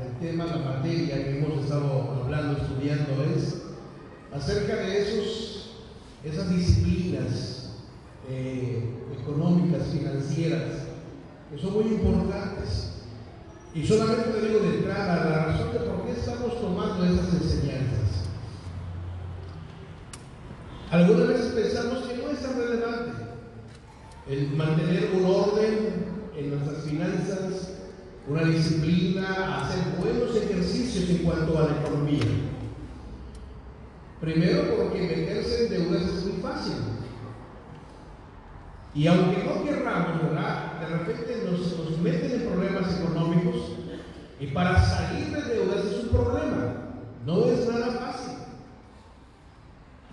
el tema, la materia que hemos estado hablando, estudiando es acerca de esos, esas disciplinas eh, económicas, financieras, que son muy importantes. Y solamente le digo de entrada la razón de por qué estamos tomando esas enseñanzas. Algunas veces pensamos que no es tan relevante el mantener un orden en nuestras finanzas, una disciplina, hacer buenos ejercicios en cuanto a la economía. Primero porque meterse en deudas es muy fácil. Y aunque no querramos, ¿verdad? De repente nos, nos meten en problemas económicos Y para salir de deudas es un problema. No es nada fácil.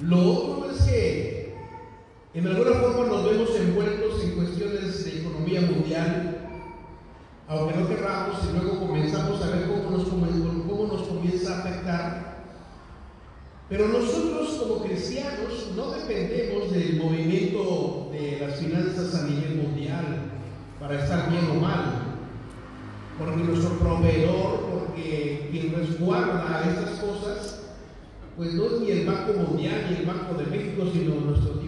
Lo otro es que en alguna forma nos vemos envueltos en cuestiones de economía mundial, aunque no querramos, y luego comenzamos a ver cómo nos, comienza a afectar. Pero nosotros como cristianos no dependemos del movimiento de las finanzas a nivel mundial para estar bien o mal porque nuestro proveedor, porque quien resguarda estas cosas, pues no es ni el Banco Mundial ni el Banco de México, sino nuestro Dios.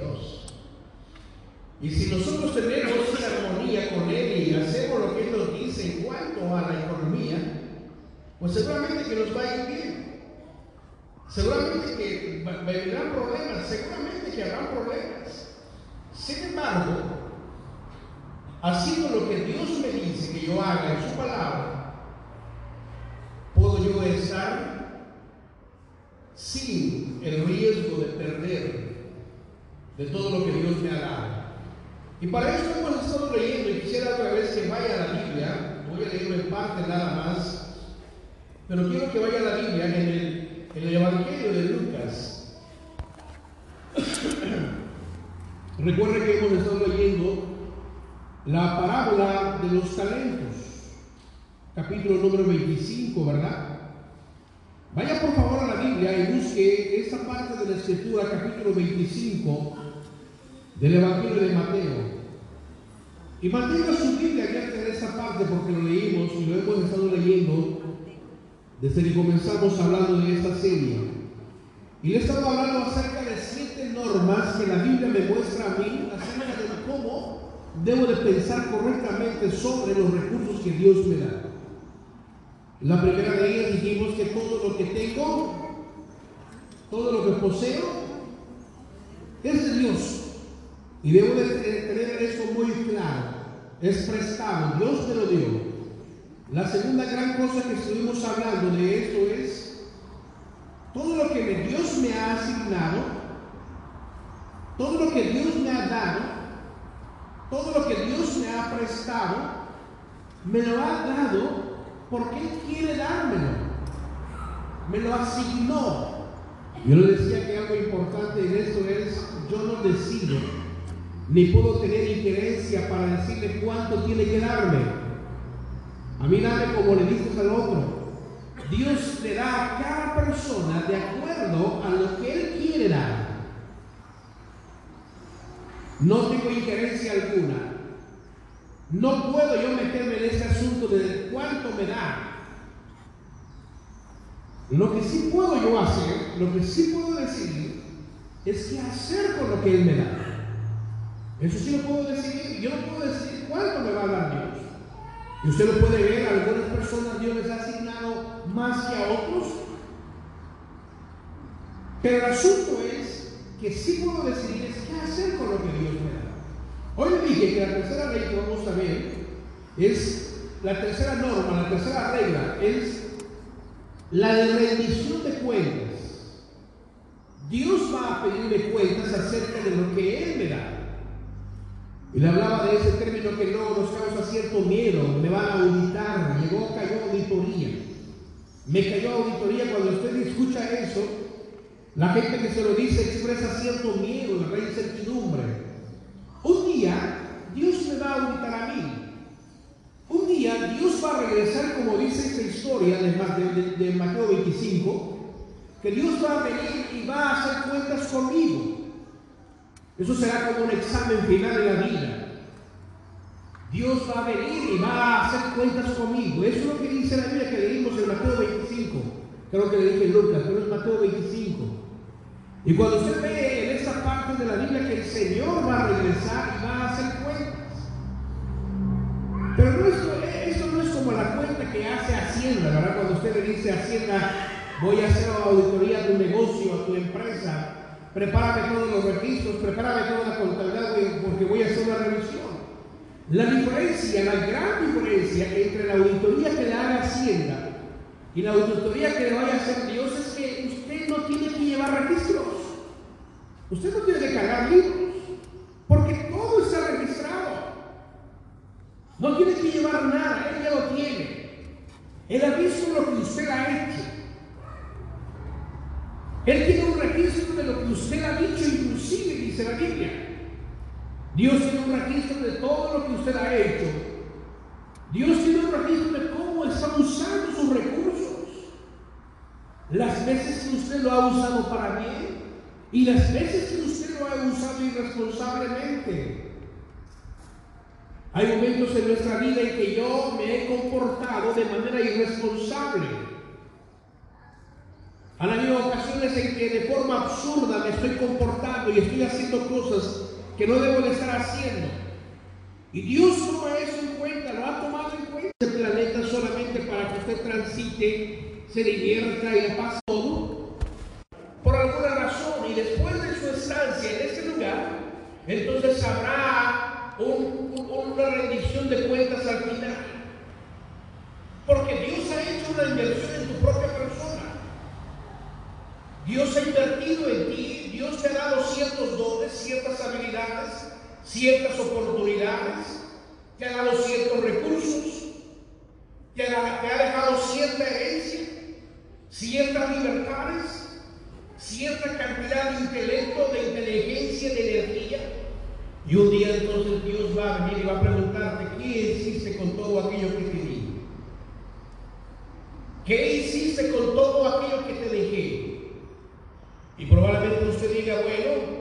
Y si nosotros tenemos esa armonía con Él y hacemos lo que Él nos dice en cuanto a la economía, pues seguramente que nos va a ir bien. Seguramente que vendrán problemas, seguramente que habrá problemas. Sin embargo, haciendo lo que Dios me dice que yo haga en su palabra, puedo yo estar sin el riesgo de perder de todo lo que Dios me ha dado. Y para eso hemos estado leyendo, y quisiera otra vez que vaya a la Biblia, voy a leerlo en parte nada más, pero quiero que vaya a la Biblia en el, Evangelio de Lucas. <clears throat> Recuerden que hemos estado leyendo la parábola de los talentos, capítulo número 25, ¿verdad? Vaya por favor a la Biblia y busque esta parte de la escritura, capítulo 25 del Evangelio de Mateo. Y mantenga su Biblia abierta en esta parte porque lo leímos y lo hemos estado leyendo desde que comenzamos hablando de esta serie. Y le he estado hablando acerca de siete normas que la Biblia me muestra a mí acerca de cómo debo de pensar correctamente sobre los recursos que Dios me da. La primera de ellas dijimos que todo lo que tengo, todo lo que poseo, es de Dios. Y debo de tener eso muy claro. Es prestado, Dios me lo dio. La segunda gran cosa que estuvimos hablando de esto es todo lo que Dios me ha asignado, todo lo que Dios me ha dado, todo lo que Dios me ha prestado, me lo ha dado porque Él quiere dármelo. Me lo asignó. Yo le decía que algo importante en esto es, yo no decido, ni puedo tener injerencia para decirle cuánto tiene que darme. A mí dame como le dices al otro. Dios le da a cada persona de acuerdo a lo que Él quiere dar. No tengo injerencia alguna. No puedo yo meterme en ese asunto de cuánto me da. Lo que sí puedo yo hacer, lo que sí puedo decidir, es qué hacer con lo que Él me da. Eso sí lo puedo decidir. Yo no puedo decidir cuánto me va a dar Dios. Y usted lo puede ver, a algunas personas Dios les ha asignado más que a otros. Pero el asunto es que sí puedo decidir qué hacer con lo que Dios me da. Hoy le dije que la tercera ley que vamos a ver es la tercera norma, la tercera regla, es la de rendición de cuentas. Dios va a pedirme cuentas acerca de lo que Él me da. Y le hablaba de ese término que luego nos causa cierto miedo, me van a auditar, llegó, cayó auditoría. Me cayó auditoría cuando usted escucha eso, la gente que se lo dice expresa cierto miedo, la incertidumbre. Un día Dios me va a auditar a mí. Un día Dios va a regresar, como dice esta historia de, Mateo 25, que Dios va a venir y va a hacer cuentas conmigo. Eso será como un examen final de la vida. Dios va a venir y va a hacer cuentas conmigo. Eso es lo que dice la Biblia que leímos en Mateo 25. Creo que le dije Lucas, pero es Mateo 25. Y cuando usted ve en esta parte de la Biblia que el Señor va a regresar y va a hacer cuentas. Pero no es, esto no es como la cuenta que hace Hacienda, ¿verdad? Cuando usted le dice a Hacienda, voy a hacer auditoría a tu negocio, a tu empresa, prepárame todos los registros, prepárame toda la contabilidad porque voy a hacer una revisión. La diferencia, la gran diferencia entre la auditoría que le haga Hacienda y la auditoría que le vaya a hacer Dios es que usted no tiene que llevar registros. Usted no tiene que cargar libros. Porque todo está registrado. No tiene que llevar nada, Él ya lo tiene. Él ha visto lo que usted ha hecho. Él tiene un registro de lo que usted ha dicho, inclusive, dice la Biblia. Dios tiene un registro de todo lo que usted ha hecho. Dios tiene un registro de cómo está usando sus recursos. Las veces que usted lo ha usado para bien y las veces que usted lo ha usado irresponsablemente. Hay momentos en nuestra vida en que yo me he comportado de manera irresponsable. Han habido ocasiones en que de forma absurda me estoy comportando y estoy haciendo cosas que no debo de estar haciendo. Y Dios toma eso en cuenta, lo ha tomado en cuenta. Este planeta solamente para que usted transite, se divierta y pase todo. Por alguna razón, y después de su estancia en ese lugar, entonces habrá una rendición de cuentas al final. Porque Dios ha hecho una inversión en tu propia persona. Dios ha invertido en ti, Dios te ha dado ciertos dones, ciertas habilidades, ciertas oportunidades, te ha dado ciertos recursos, te ha, dejado cierta herencia, ciertas libertades, cierta cantidad de intelecto, de inteligencia, de energía. Y un día entonces Dios va a venir y va a preguntarte, ¿qué hiciste con todo aquello que te di? ¿Qué hiciste con todo aquello que te dejé? Y probablemente usted diga, bueno,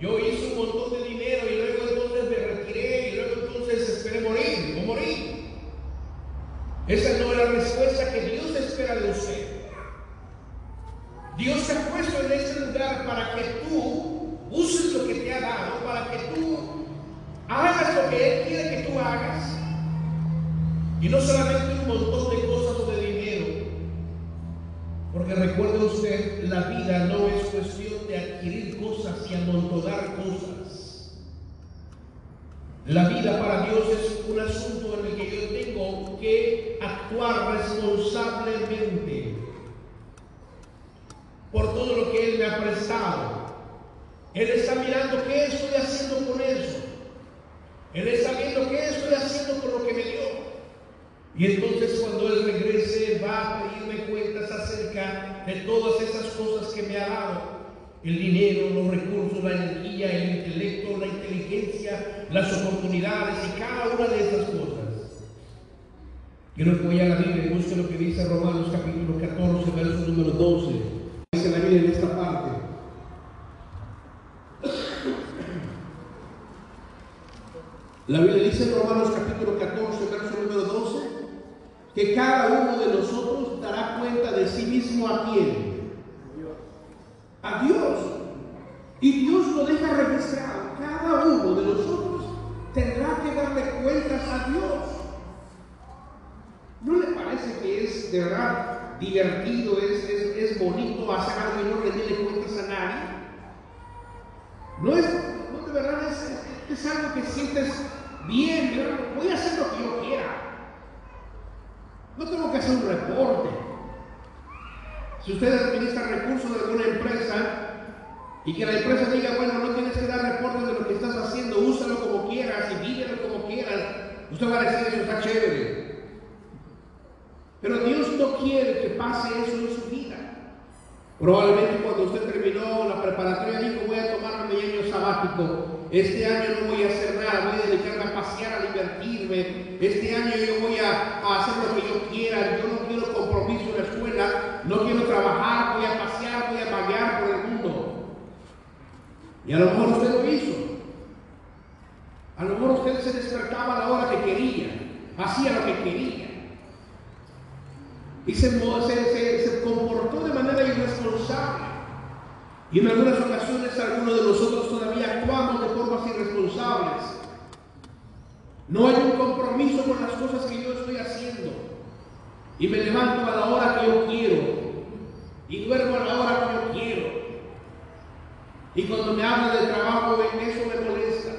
yo hice un montón de dinero y luego entonces me retiré y luego entonces esperé morir o morir. Esa no es la respuesta que Dios espera de usted. Dios te ha puesto en ese lugar para que tú uses lo que te ha dado, para que tú hagas lo que Él quiere que tú hagas. Y no solamente un montón de cosas o de dinero. Porque recuerde usted, la vida no es cuestión de adquirir cosas y amontonar cosas. La vida para Dios es un asunto en el que yo tengo que actuar responsablemente por todo lo que Él me ha prestado. Él está mirando qué estoy haciendo con eso. Él está viendo qué estoy haciendo con lo que me dio. Y entonces cuando Él regrese va a pedirme cuentas acerca de todas esas cosas que me ha dado. El dinero, los recursos, la energía, el intelecto, la inteligencia, las oportunidades y cada una de esas cosas. Quiero que vaya a la Biblia y lo que dice Romanos capítulo 14, verso número 12. Dice la Biblia en esta parte. La Biblia dice en Romanos capítulo 14, verso número 12, que cada uno de nosotros dará cuenta de sí mismo a quién. A Dios. Y Dios lo deja registrado. Cada uno de nosotros tendrá que darle cuentas a Dios. ¿No le parece que es de verdad divertido, es, es, bonito hacer algo y no rendirle cuentas a nadie? No es, no de verdad es, es, algo que sientes bien, voy a hacer lo que yo. No tengo que hacer un reporte. Si usted administra recursos de alguna empresa y que la empresa diga, bueno, no tienes que dar reportes de lo que estás haciendo, úsalo como quieras y vívelo como quieras, usted va a decir, eso está chévere. Pero Dios no quiere que pase eso en su vida. Probablemente cuando usted terminó la preparatoria dijo, voy a tomarme mi año sabático. Este año no voy a hacer nada, voy a dedicarme a pasear, a divertirme. Este año yo voy a, hacer lo que yo quiera. Yo no quiero compromiso en la escuela, no quiero trabajar, voy a pasear, voy a vaguear por el mundo. Y a lo mejor usted lo hizo. A lo mejor usted se despertaba a la hora que quería, hacía lo que quería. Y se, comportó de manera irresponsable. Y en algunas ocasiones algunos de nosotros todavía actuamos de formas irresponsables. No hay un compromiso con las cosas que yo estoy haciendo. Y me levanto a la hora que yo quiero. Y duermo a la hora que yo quiero. Y cuando me hablan de trabajo, eso me molesta.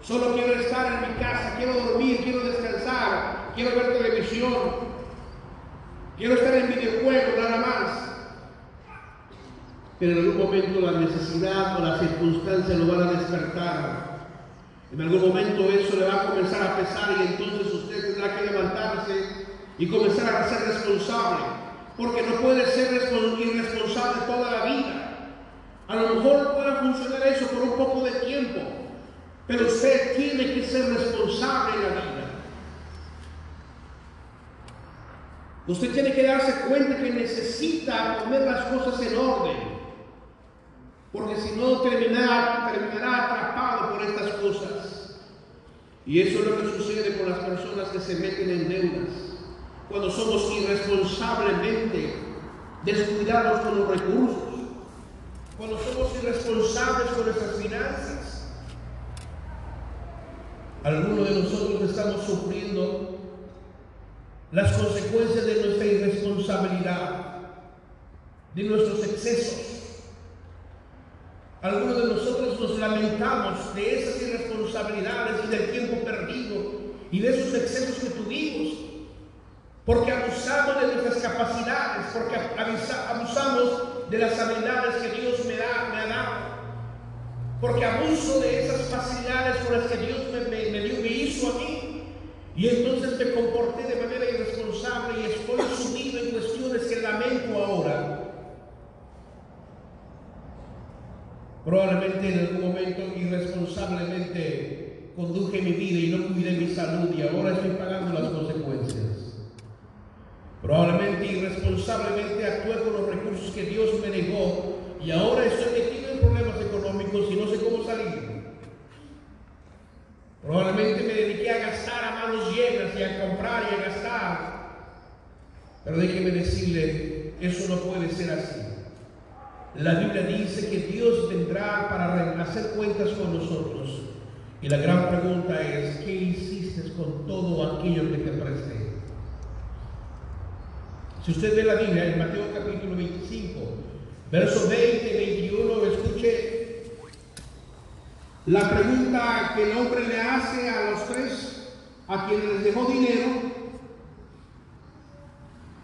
Solo quiero estar en mi casa, quiero dormir, quiero descansar, quiero ver televisión, Quiero estar en videojuegos nada más. Pero en algún momento la necesidad o las circunstancias lo van a despertar. En algún momento eso le va a comenzar a pesar y entonces usted tendrá que levantarse y comenzar a ser responsable, porque no puede ser irresponsable toda la vida. A lo mejor puede funcionar eso por un poco de tiempo, pero usted tiene que ser responsable en la vida. Usted tiene que darse cuenta que necesita poner las cosas en orden, porque si no terminará, terminará atrapado por estas cosas. Y eso es lo que sucede con las personas que se meten en deudas, cuando somos irresponsablemente descuidados con los recursos, cuando somos irresponsables con nuestras finanzas. Algunos de nosotros estamos sufriendo las consecuencias de nuestra irresponsabilidad, de nuestros excesos. Algunos de nosotros nos lamentamos de esas irresponsabilidades y del tiempo perdido y de esos excesos que tuvimos, porque abusamos de nuestras capacidades, porque abusamos de las habilidades que Dios me, da, me ha dado, porque abuso de esas facilidades con las que Dios me, me, dio, me hizo a mí. Y entonces me comporté de manera irresponsable y estoy sumido en cuestiones que lamento ahora. Probablemente en algún momento irresponsablemente conduje mi vida y no cuidé mi salud y ahora estoy pagando las consecuencias. Probablemente irresponsablemente actué con los recursos que Dios me negó y ahora estoy metido en problemas económicos y no sé cómo salir. Probablemente me dediqué a gastar a manos llenas y a comprar y a gastar. Pero déjeme decirle, eso no puede ser así. La Biblia dice que Dios vendrá para hacer cuentas con nosotros. Y la gran pregunta es, ¿qué hiciste con todo aquello que te presté? Si usted ve la Biblia en Mateo capítulo 25, verso 20 y 21, escuche la pregunta que el hombre le hace a los tres, a quienes les dejó dinero,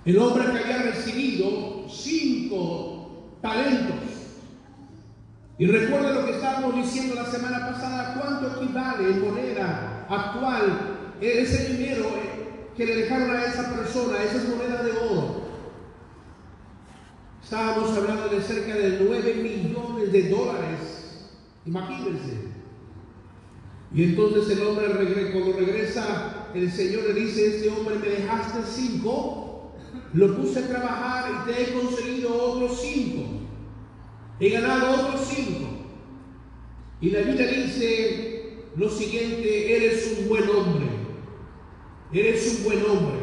el hombre que había recibido cinco talentos. Y recuerda lo que estábamos diciendo la semana pasada, cuánto equivale en moneda actual ese dinero que le dejaron a esa persona, esas monedas de oro. Estábamos hablando de cerca de 9 millones de dólares. Imagínense. Y entonces el hombre cuando regresa, el Señor le dice, este hombre me dejaste cinco, lo puse a trabajar y te he conseguido otros cinco. He ganado otros cinco. Y la Biblia dice lo siguiente, eres un buen hombre. Eres un buen hombre.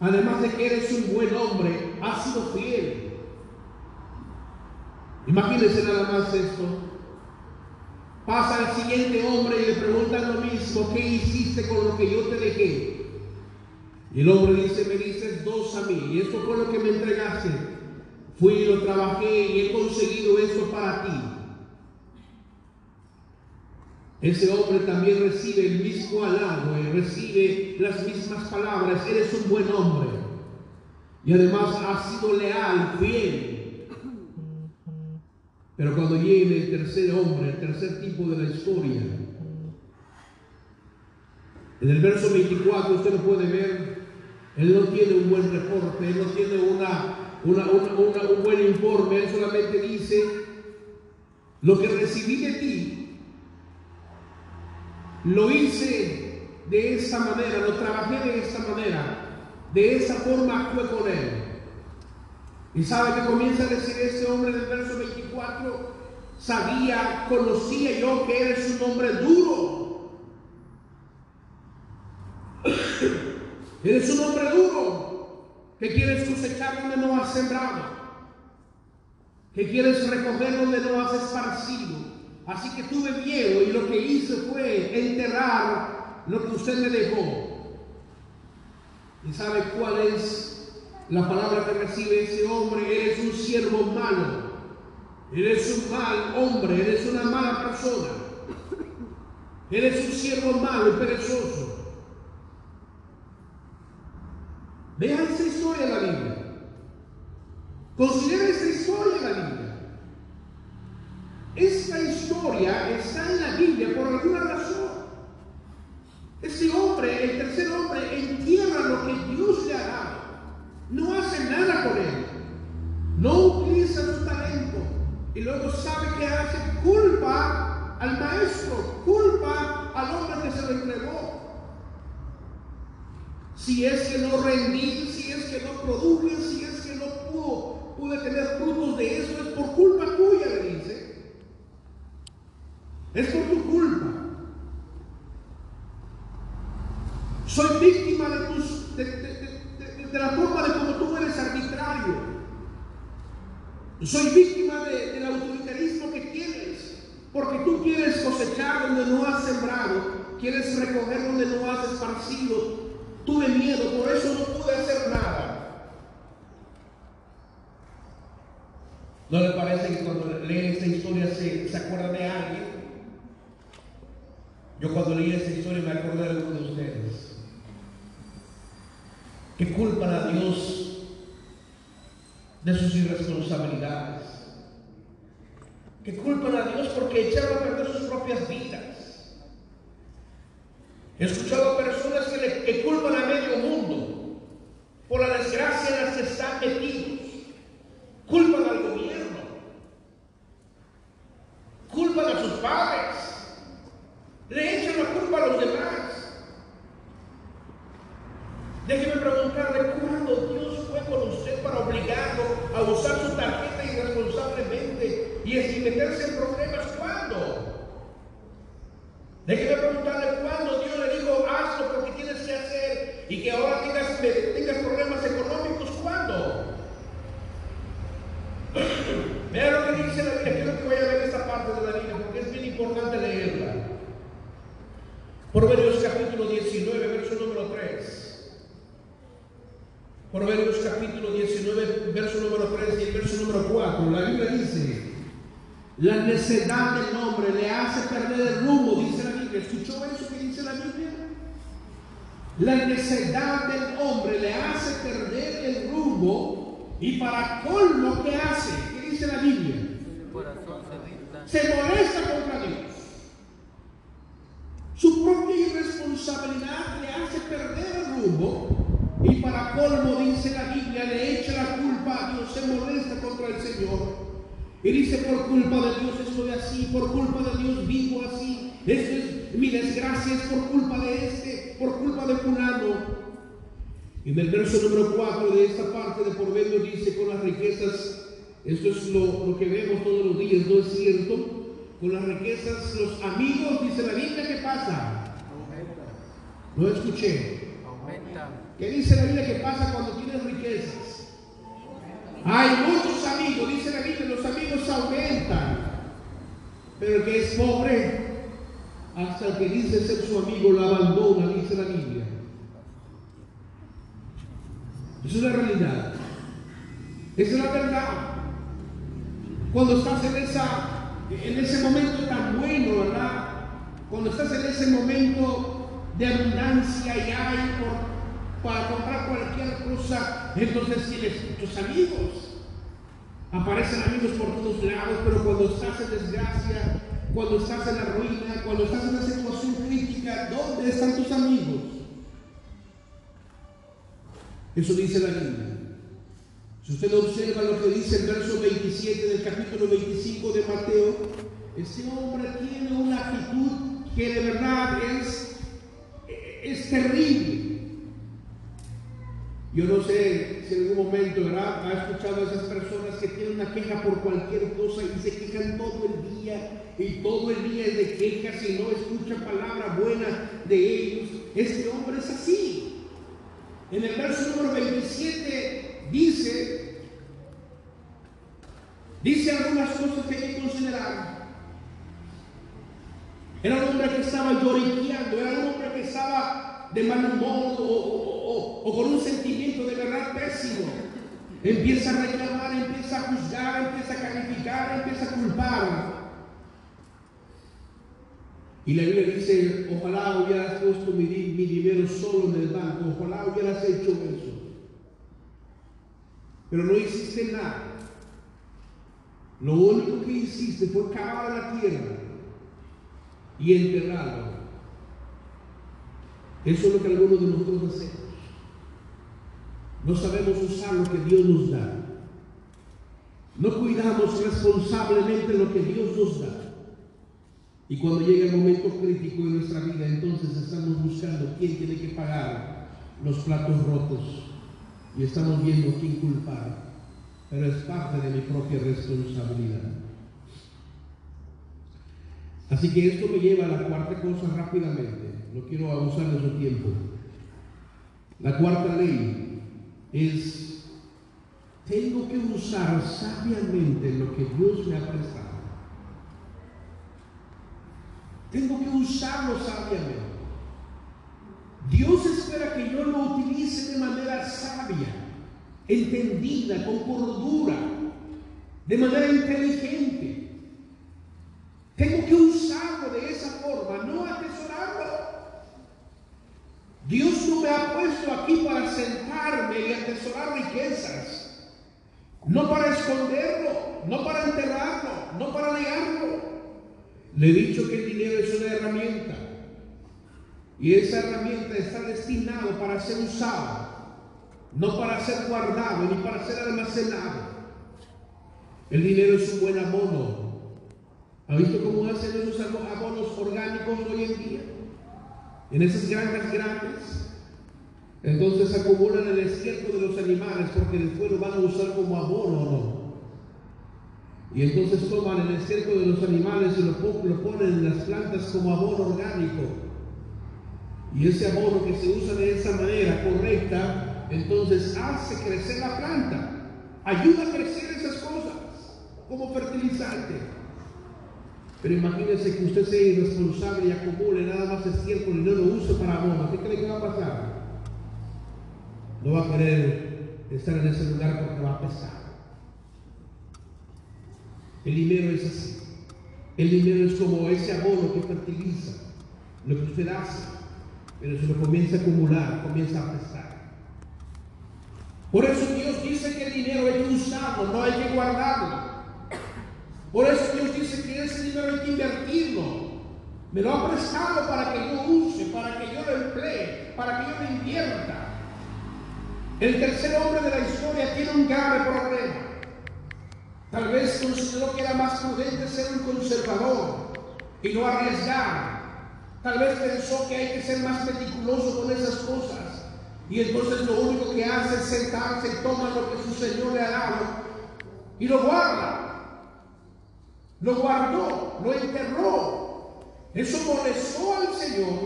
Además de que eres un buen hombre, has sido fiel. Imagínense nada más esto. Pasa al siguiente hombre y le pregunta lo mismo, ¿qué hiciste con lo que yo te dejé? Y el hombre dice, me dices dos a mí, y esto fue lo que me entregaste. Fui y lo trabajé y he conseguido esto para ti. Ese hombre también recibe el mismo halago y recibe las mismas palabras. Eres un buen hombre. Y además has sido leal, fiel. Pero cuando llegue el tercer hombre, el tercer tipo de la historia, en el verso 24 usted lo puede ver, él no tiene un buen reporte, él no tiene una, un buen informe, él solamente dice, lo que recibí de ti, lo hice de esta manera, lo trabajé de esta manera, de esa forma actué con él. Y sabe que comienza a decir este hombre del verso 24, sabía, conocía yo que <coughs> eres un hombre duro. eres un hombre duro, que quieres cosechar donde no has sembrado, que quieres recoger donde no has esparcido. Así que tuve miedo y lo que hice fue enterrar lo que usted me dejó. ¿Y sabe cuál es la palabra que recibe ese hombre, eres un siervo malo, eres un mal hombre, eres una mala persona, eres un siervo malo y perezoso. Deja esa historia en la Biblia. Considera esa historia en la Biblia. Esta historia está en la Biblia por alguna razón. Ese hombre, el tercer hombre, entierra lo que Dios le ha dado. No hace nada con él. No utiliza su talento. Y luego sabe que hace culpa al maestro, culpa al hombre que se lo entregó. Si es que no rendí, si es que no produje, si es que no pudo, pude tener frutos de eso, es por culpa tuya, le dice. Es por tu culpa. Soy víctima de, tus, de, la forma de como tú eres arbitrario. Soy víctima del autoritarismo que tienes, porque tú quieres cosechar donde no has sembrado, quieres recoger donde no has esparcido. Tuve miedo, por eso no pude hacer nada. ¿No le parece que cuando leen esta historia se, se acuerda de alguien? Yo cuando leí esta historia me acordé de alguno de ustedes. Que culpan a Dios de sus irresponsabilidades, que culpan a Dios porque echaron a perder sus propias vidas. He escuchado personas que, le, culpan a medio mundo por la desgracia en la que están metidos, culpan al gobierno, culpan a sus padres, le echan la culpa a los demás. Déjeme preguntarle cuándo Dios fue con usted para obligarlo a usar su tarjeta irresponsablemente y meterse en problemas. ¿Cuándo? Déjeme preguntarle cuándo Dios le dijo hazlo porque tienes que hacer y que ahora tengas, tengas problemas económicos. ¿Cuándo? Vea lo que dice la Biblia. Quiero que voy a ver esta parte de la Biblia porque es bien importante leerla. Proverbios capítulo 19, verso número 3. Proverbios capítulo 19, verso número 3 y el verso número 4. La Biblia dice, la necedad del hombre le hace perder el rumbo, dice la Biblia. ¿Escuchó eso que dice la Biblia? La necedad del hombre le hace perder el rumbo y para colmo, ¿qué hace? ¿Qué dice la Biblia? Se molesta contra Dios. Su propia irresponsabilidad le hace perder el rumbo y para colmo dice la Biblia, le echa la culpa a Dios, se molesta contra el Señor. Y dice, por culpa de Dios estoy así, por culpa de Dios vivo así. Esto es mi desgracia, es por culpa de este, por culpa de fulano. Y en el verso número 4 de esta parte de por medio dice, con las riquezas, esto es lo, lo que vemos todos los días, ¿no es cierto? Con las riquezas, los amigos, dice la Biblia, ¿qué pasa? No escuché. ¿Qué dice la Biblia que pasa cuando tienes riquezas? Hay muchos amigos, dice la Biblia, los amigos aumentan. Pero que es pobre, hasta que dice ser su amigo lo abandona, dice la Biblia. Esa es la realidad. Esa es la verdad. Cuando estás en, esa, en ese momento tan bueno, ¿verdad? Cuando estás en ese momento de abundancia y hay por para comprar cualquier cosa, entonces tienes muchos amigos. Aparecen amigos por todos lados, pero cuando estás en desgracia, cuando estás en la ruina, cuando estás en una situación crítica, ¿dónde están tus amigos? Eso dice la Biblia. Si usted observa lo que dice el verso 27 del capítulo 25 de Mateo, este hombre tiene una actitud que de verdad es, es terrible. Yo no sé si en algún momento ha escuchado a esas personas que tienen una queja por cualquier cosa y se quejan todo el día y todo el día es de quejas y no escucha palabra buena de ellos. Este hombre es así. En el verso número 27 dice, dice algunas cosas que hay que considerar. Era un hombre que estaba lloriqueando, era un hombre que estaba de mal humor o, o, con un sentimiento de verdad pésimo. Empieza a reclamar, empieza a juzgar, empieza a calificar, empieza a culpar. Y la Biblia dice, ojalá hubieras puesto mi, mi, dinero solo en el banco, ojalá hubieras hecho eso. Pero no hiciste nada. Lo único que hiciste fue cavar la tierra y enterrarlo. Eso es lo que algunos de nosotros hacemos. No sabemos usar lo que Dios nos da. No cuidamos responsablemente lo que Dios nos da. Y cuando llega el momento crítico de nuestra vida, entonces estamos buscando quién tiene que pagar los platos rotos y estamos viendo quién culpar. Pero es parte de mi propia responsabilidad. Así que esto me lleva a la cuarta cosa rápidamente. No quiero abusar de su tiempo. La cuarta ley es, tengo que usar sabiamente lo que Dios me ha prestado. Tengo que usarlo sabiamente. Dios espera que yo lo utilice de manera sabia, entendida, con cordura, de manera inteligente. Tengo que usarlo de esa forma, no atesorarlo. Dios no me ha puesto aquí para sentarme y atesorar riquezas, no para esconderlo, no para enterrarlo, no para negarlo. Le he dicho que el dinero es una herramienta y esa herramienta está destinada para ser usada, no para ser guardado ni para ser almacenado. El dinero es un buen abono ¿Ha visto cómo hacen esos abonos orgánicos hoy en día? En esas granjas grandes. Entonces acumulan el estiércol de los animales porque después lo van a usar como abono o no. Y entonces toman el estiércol de los animales y lo, lo ponen en las plantas como abono orgánico. Y ese abono que se usa de esa manera correcta, entonces hace crecer la planta. Ayuda a crecer esas cosas como fertilizante. Pero imagínense que usted sea irresponsable y acumule nada más estiércol y no lo use para abono. ¿Qué cree que va a pasar? No va a querer estar en ese lugar porque va a pesar. El dinero es así. El dinero es como ese abono que fertiliza lo que usted hace, pero se lo comienza a acumular, comienza a pesar. Por eso Dios dice que el dinero hay que usarlo, no hay que guardarlo. Por eso Dios dice que ese dinero hay que invertirlo. Me lo ha prestado para que yo use, para que yo lo emplee, para que yo lo invierta. El tercer hombre de la historia tiene un grave problema. Tal vez consideró que era más prudente ser un conservador y no arriesgar. Tal vez pensó que hay que ser más meticuloso con esas cosas. Y entonces lo único que hace es sentarse y toma lo que su Señor le ha dado y lo guarda lo guardó, lo enterró. Eso molestó al Señor.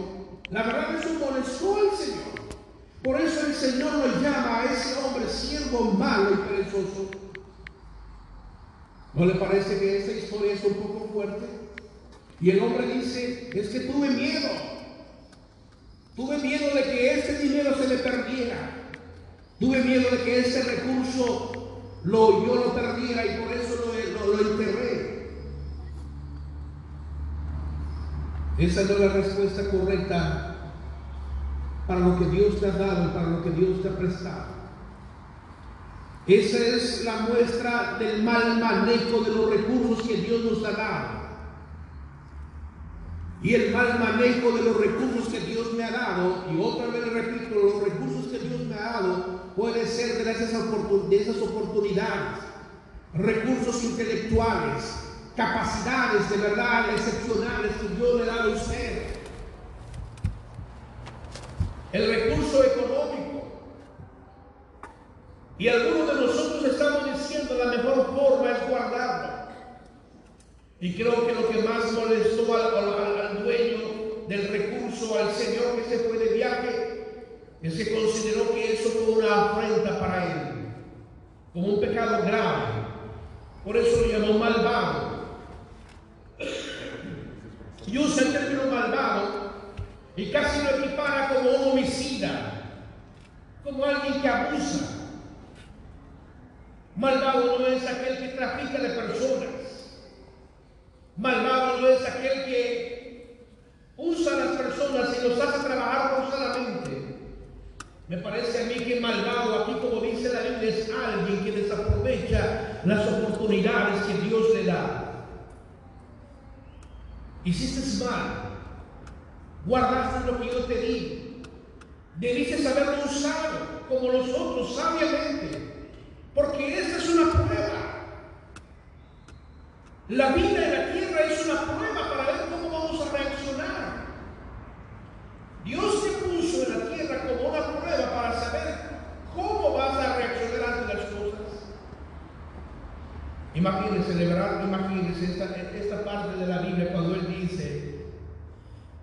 La verdad, eso molestó al Señor. Por eso el Señor lo llama a ese hombre siervo malo y perezoso. ¿No le parece que esta historia es un poco fuerte? Y el hombre dice, es que tuve miedo. Tuve miedo de que este dinero se le perdiera. Tuve miedo de que ese recurso lo, yo lo perdiera y por eso lo, lo enterré. Esa no es la respuesta correcta para lo que Dios te ha dado y para lo que Dios te ha prestado. Esa es la muestra del mal manejo de los recursos que Dios nos ha dado. Y el mal manejo de los recursos que Dios me ha dado, y otra vez repito, los recursos que Dios me ha dado puede ser de esas oportunidades, recursos intelectuales, capacidades de verdad excepcionales que Dios le da a usted. El recurso económico. Y algunos de nosotros estamos diciendo la mejor forma es guardarlo. Y creo que lo que más molestó al, dueño del recurso, al Señor que se fue de viaje, es que consideró que eso fue una afrenta para él, como un pecado grave. Por eso lo llamó malvado y usa el término malvado y casi lo equipara como un homicida, como alguien que abusa. Malvado no es aquel que trafica de personas. Malvado no es aquel que usa a las personas y los hace trabajar forzadamente. Me parece a mí que malvado aquí, como dice la Biblia, es alguien que desaprovecha las oportunidades que Dios le da. Hiciste mal. Guardaste lo que yo te di. Debiste haberlo usado como los otros, sabiamente. Porque esta es una prueba. La vida en la tierra es una prueba para ver cómo vamos a reaccionar. Dios te puso en la tierra como una prueba para saber cómo vas a reaccionar ante las. Imagínense, de verdad, imagínense esta, esta parte de la Biblia cuando Él dice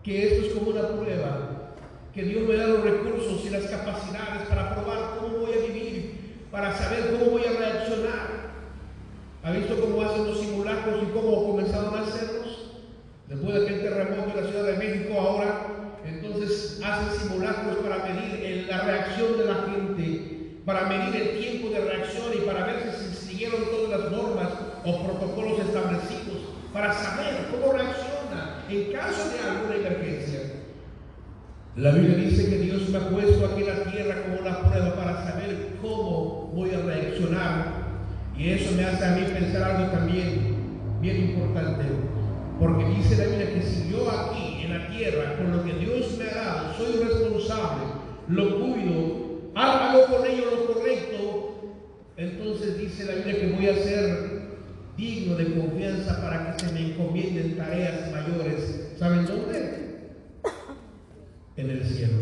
que esto es como una prueba, que Dios me da los recursos y las capacidades para probar cómo voy a vivir, para saber cómo voy a reaccionar. ¿Ha visto cómo hacen los simulacros y cómo comenzaron a hacerlos? Después de aquel terremoto en la Ciudad de México, ahora entonces hacen simulacros para medir la reacción de la gente, para medir el tiempo de reacción y para ver si siguieron todas las normas o protocolos establecidos, para saber cómo reacciona en caso de alguna emergencia. La Biblia dice que Dios me ha puesto aquí en la tierra como una prueba para saber cómo voy a reaccionar y eso me hace a mí pensar algo también bien importante. Porque dice la Biblia que si yo aquí en la tierra, con lo que Dios me ha dado, soy responsable, lo cuido, hago con ello lo entonces dice la Biblia que voy a ser digno de confianza para que se me encomienden tareas mayores. ¿Saben dónde? En el cielo.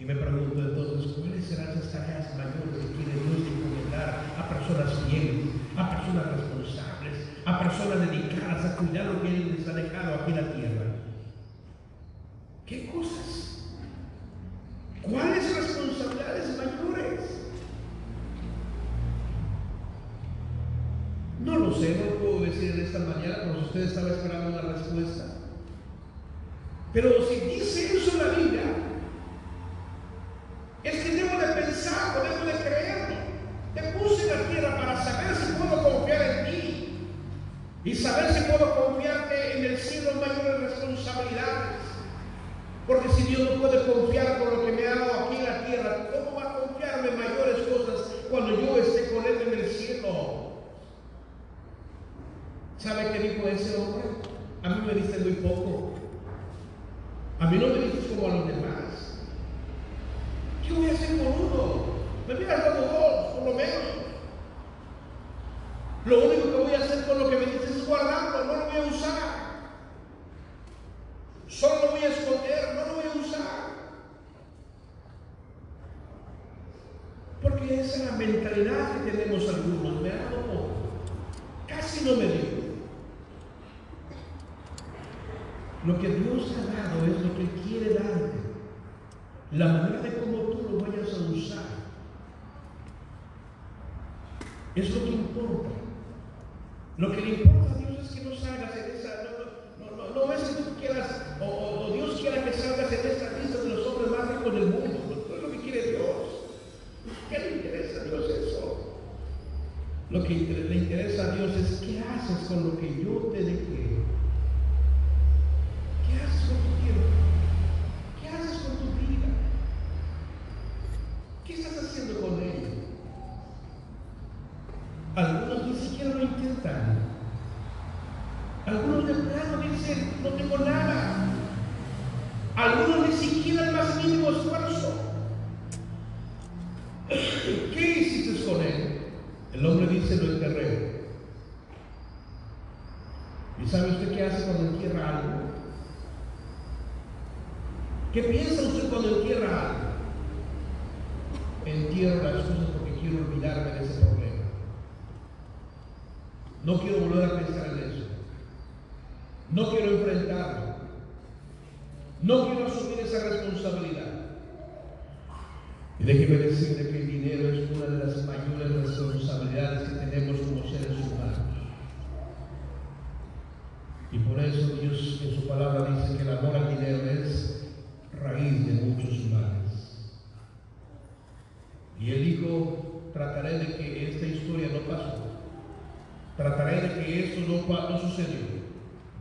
Y me pregunto entonces, ¿cuáles serán esas tareas mayores que quiere Dios encomendar a personas fieles, a personas responsables, a personas dedicadas a cuidar lo que Él les ha dejado aquí en la tierra? ¿Qué cosas? ¿Cuáles responsabilidades mayores? No lo sé, no lo puedo decir en esta mañana, si usted estaba esperando una respuesta. Pero si dice eso la Biblia, es que debo de pensar, debo de creerlo. Te puse en la tierra para saber si puedo confiar en ti y saber si puedo confiarte en el cielo mayores responsabilidades. Porque si Dios no puede confiar con lo que me ha dado aquí en la tierra, ¿cómo va a confiarme mayores cosas cuando yo esté con Él en el cielo? ¿Sabe qué dijo ese hombre? A mí me diste muy poco. A mí no me dices como a los demás. ¿Qué voy a hacer con uno? Me hubieras dado dos, por lo menos. Lo único que voy a hacer con lo que me dices es guardarlo, no lo voy a usar. Solo lo voy a esconder, no lo voy a usar. Porque esa es la mentalidad que tenemos algunos. Me hago. Casi no me digo. Lo que Dios ha dado es lo que quiere darte. La manera de cómo tú lo vayas a usar es lo que importa. Lo que le importa a Dios es que no salgas en esa, no, no, no, es que tú quieras, o, Dios quiera que salgas en esta lista de los hombres más ricos del mundo. No es lo que quiere Dios. ¿Qué le interesa a Dios eso? Lo que le interesa a Dios es qué haces con lo que yo te dejé. ¿Y sabe usted qué hace cuando entierra algo? ¿Qué piensa usted cuando entierra algo? Entierro las cosas porque quiero olvidarme de ese problema. No quiero volver a pensar en eso. No quiero enfrentarlo. No quiero asumir esa responsabilidad. Y déjeme decirle que el dinero es una de las mayores responsabilidades que tenemos como seres humanos. Y por eso Dios en su palabra dice que el amor al dinero es raíz de muchos males. Y él dijo, trataré de que esta historia no pasó. Trataré de que esto no, no sucedió.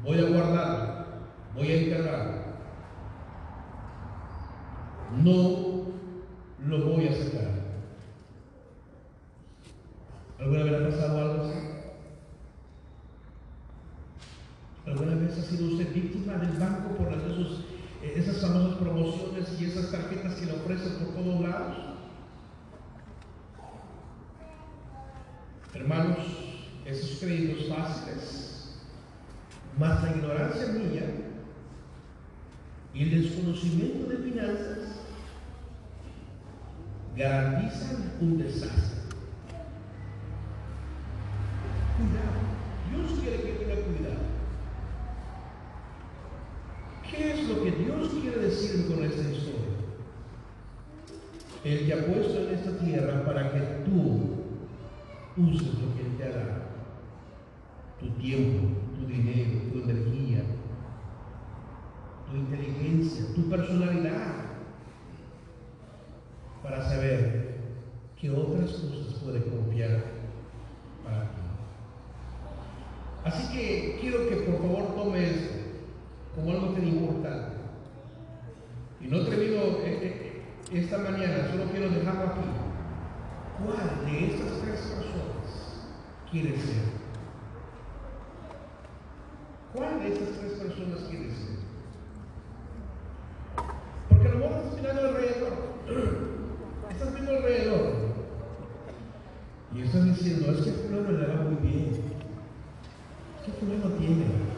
Voy a guardarlo. Voy a enterrarlo. No lo voy a sacar. ¿Alguna vez ha pasado algo así? ¿Alguna vez ha sido usted víctima del banco por esos, esas famosas promociones y esas tarjetas que le ofrecen por todos lados? Hermanos, esos créditos fáciles Mas la ignorancia mía y el desconocimiento de finanzas garantizan un desastre. Él te ha puesto en esta tierra para que tú uses lo que Él te ha dado. Tu tiempo, tu dinero, tu energía, tu inteligencia, tu personalidad, para saber qué otras cosas puede confiar para ti. Así que quiero que por favor tomes como algo tan importante. Y no termino eh, eh, esta mañana, solo quiero dejarlo aquí. ¿Cuál de estas tres personas quieres ser? ¿Cuál de estas tres personas quieres ser? Porque lo mejor estás mirando alrededor. <clears throat> Estás viendo alrededor. Y estás diciendo, es que fulano le va muy bien. ¿Qué fulano tiene?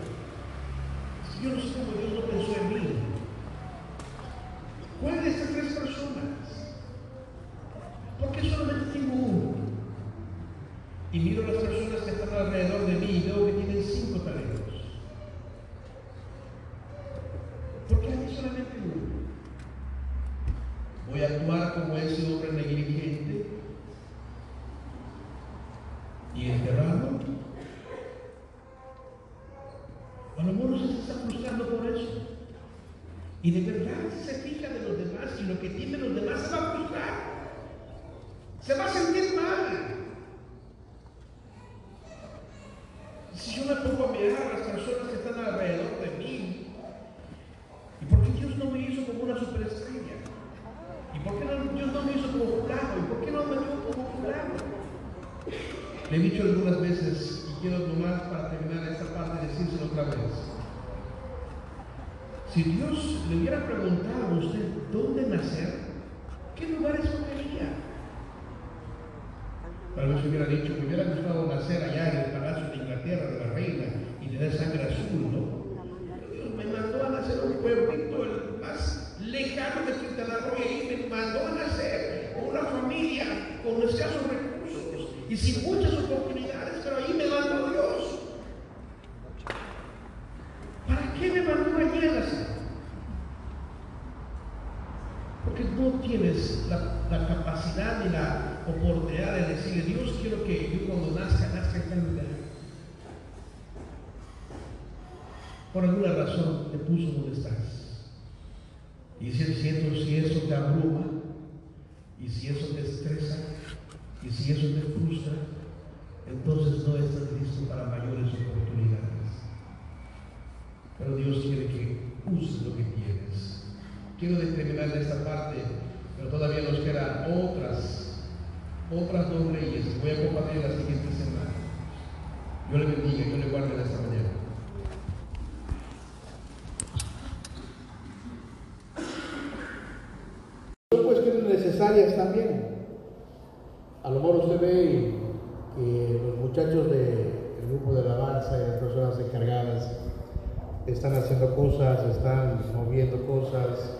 Están moviendo cosas,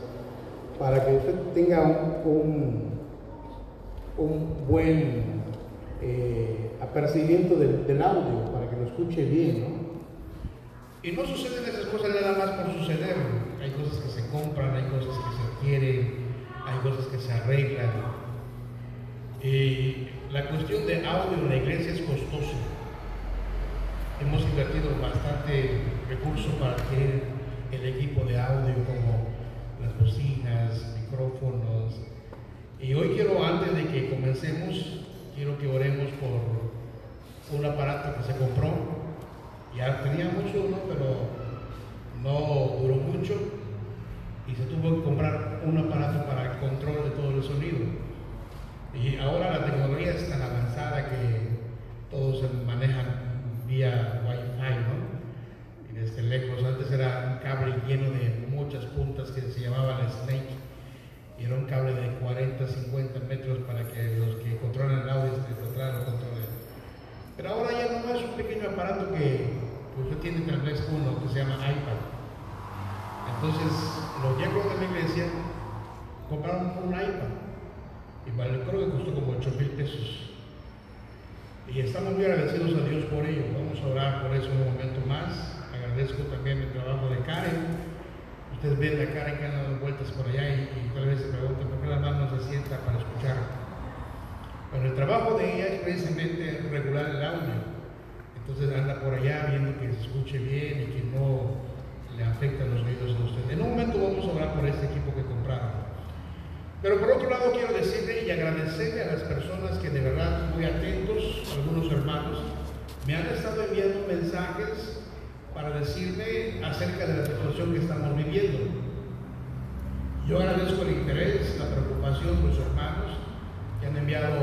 para que usted tenga un, un buen eh, apercibimiento del, audio, para que lo escuche bien, ¿no? Y no suceden esas cosas nada más por suceder. Hay cosas que se compran, hay cosas que se adquieren, hay cosas que se arreglan. La cuestión de audio en la iglesia es costosa. Hemos invertido bastante recursos para adquirir el equipo de audio como las bocinas, micrófonos. Y hoy quiero, antes de que comencemos, quiero que oremos por un aparato que se compró ya teníamos uno, pero no duró mucho y se tuvo que comprar un aparato para el control de todo el sonido. Y ahora la tecnología es tan avanzada que todos se manejan vía Wi-Fi, desde lejos, antes era un cable lleno de muchas puntas que se llamaban Snake y era un cable de 40, 50 metros para que los que controlan el audio se controlen el control. Pero ahora ya no es un pequeño aparato que usted tiene tal vez uno que se llama iPad. Entonces, los diáconos de la iglesia compraron un iPad. Y vale, creo que costó como 8 mil pesos. Y estamos muy agradecidos a Dios por ello. Vamos a orar por eso un momento más. Agradezco también el trabajo de Karen. Ustedes ven a Karen que anda dando vueltas por allá y, y tal vez se preguntan por qué la mano se sienta para escuchar. Pero el trabajo de ella es precisamente regular el audio. Entonces anda por allá viendo que se escuche bien y que no le afecten los oídos a usted. En un momento vamos a hablar por este equipo que compraron. Pero por otro lado quiero decirle y agradecerle a las personas que de verdad muy atentos, algunos hermanos, me han estado enviando mensajes para decirme acerca de la situación que estamos viviendo. Yo agradezco el interés, la preocupación de los hermanos que han enviado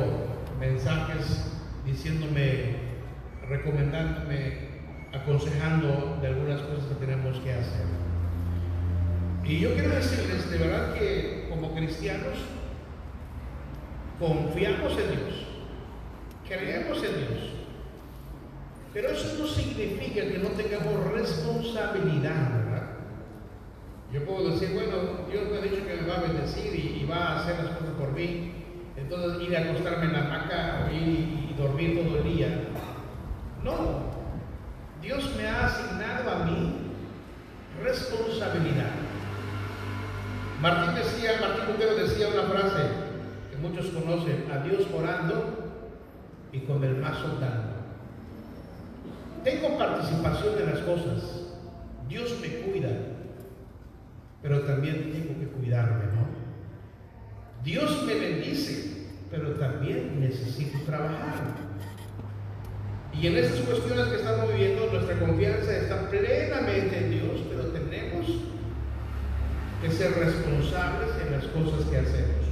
mensajes diciéndome recomendándome, aconsejando de algunas cosas que tenemos que hacer. Y yo quiero decirles, de verdad que como cristianos, confiamos en Dios, creemos en Dios, pero eso no significa que no tengamos responsabilidad, ¿verdad? Yo puedo decir, bueno, Dios me ha dicho que me va a bendecir y, va a hacer las cosas por mí, entonces ir a acostarme en la hamaca y, y dormir todo el día no, Dios me ha asignado a mí responsabilidad. Martín decía, Martín Lutero decía una frase que muchos conocen, a Dios orando y con el mazo dando. Tengo participación en las cosas, Dios me cuida, pero también tengo que cuidarme, ¿no? Dios me bendice, pero también necesito trabajar. Y en estas cuestiones que estamos viviendo, nuestra confianza está plenamente en Dios, pero tenemos que ser responsables en las cosas que hacemos.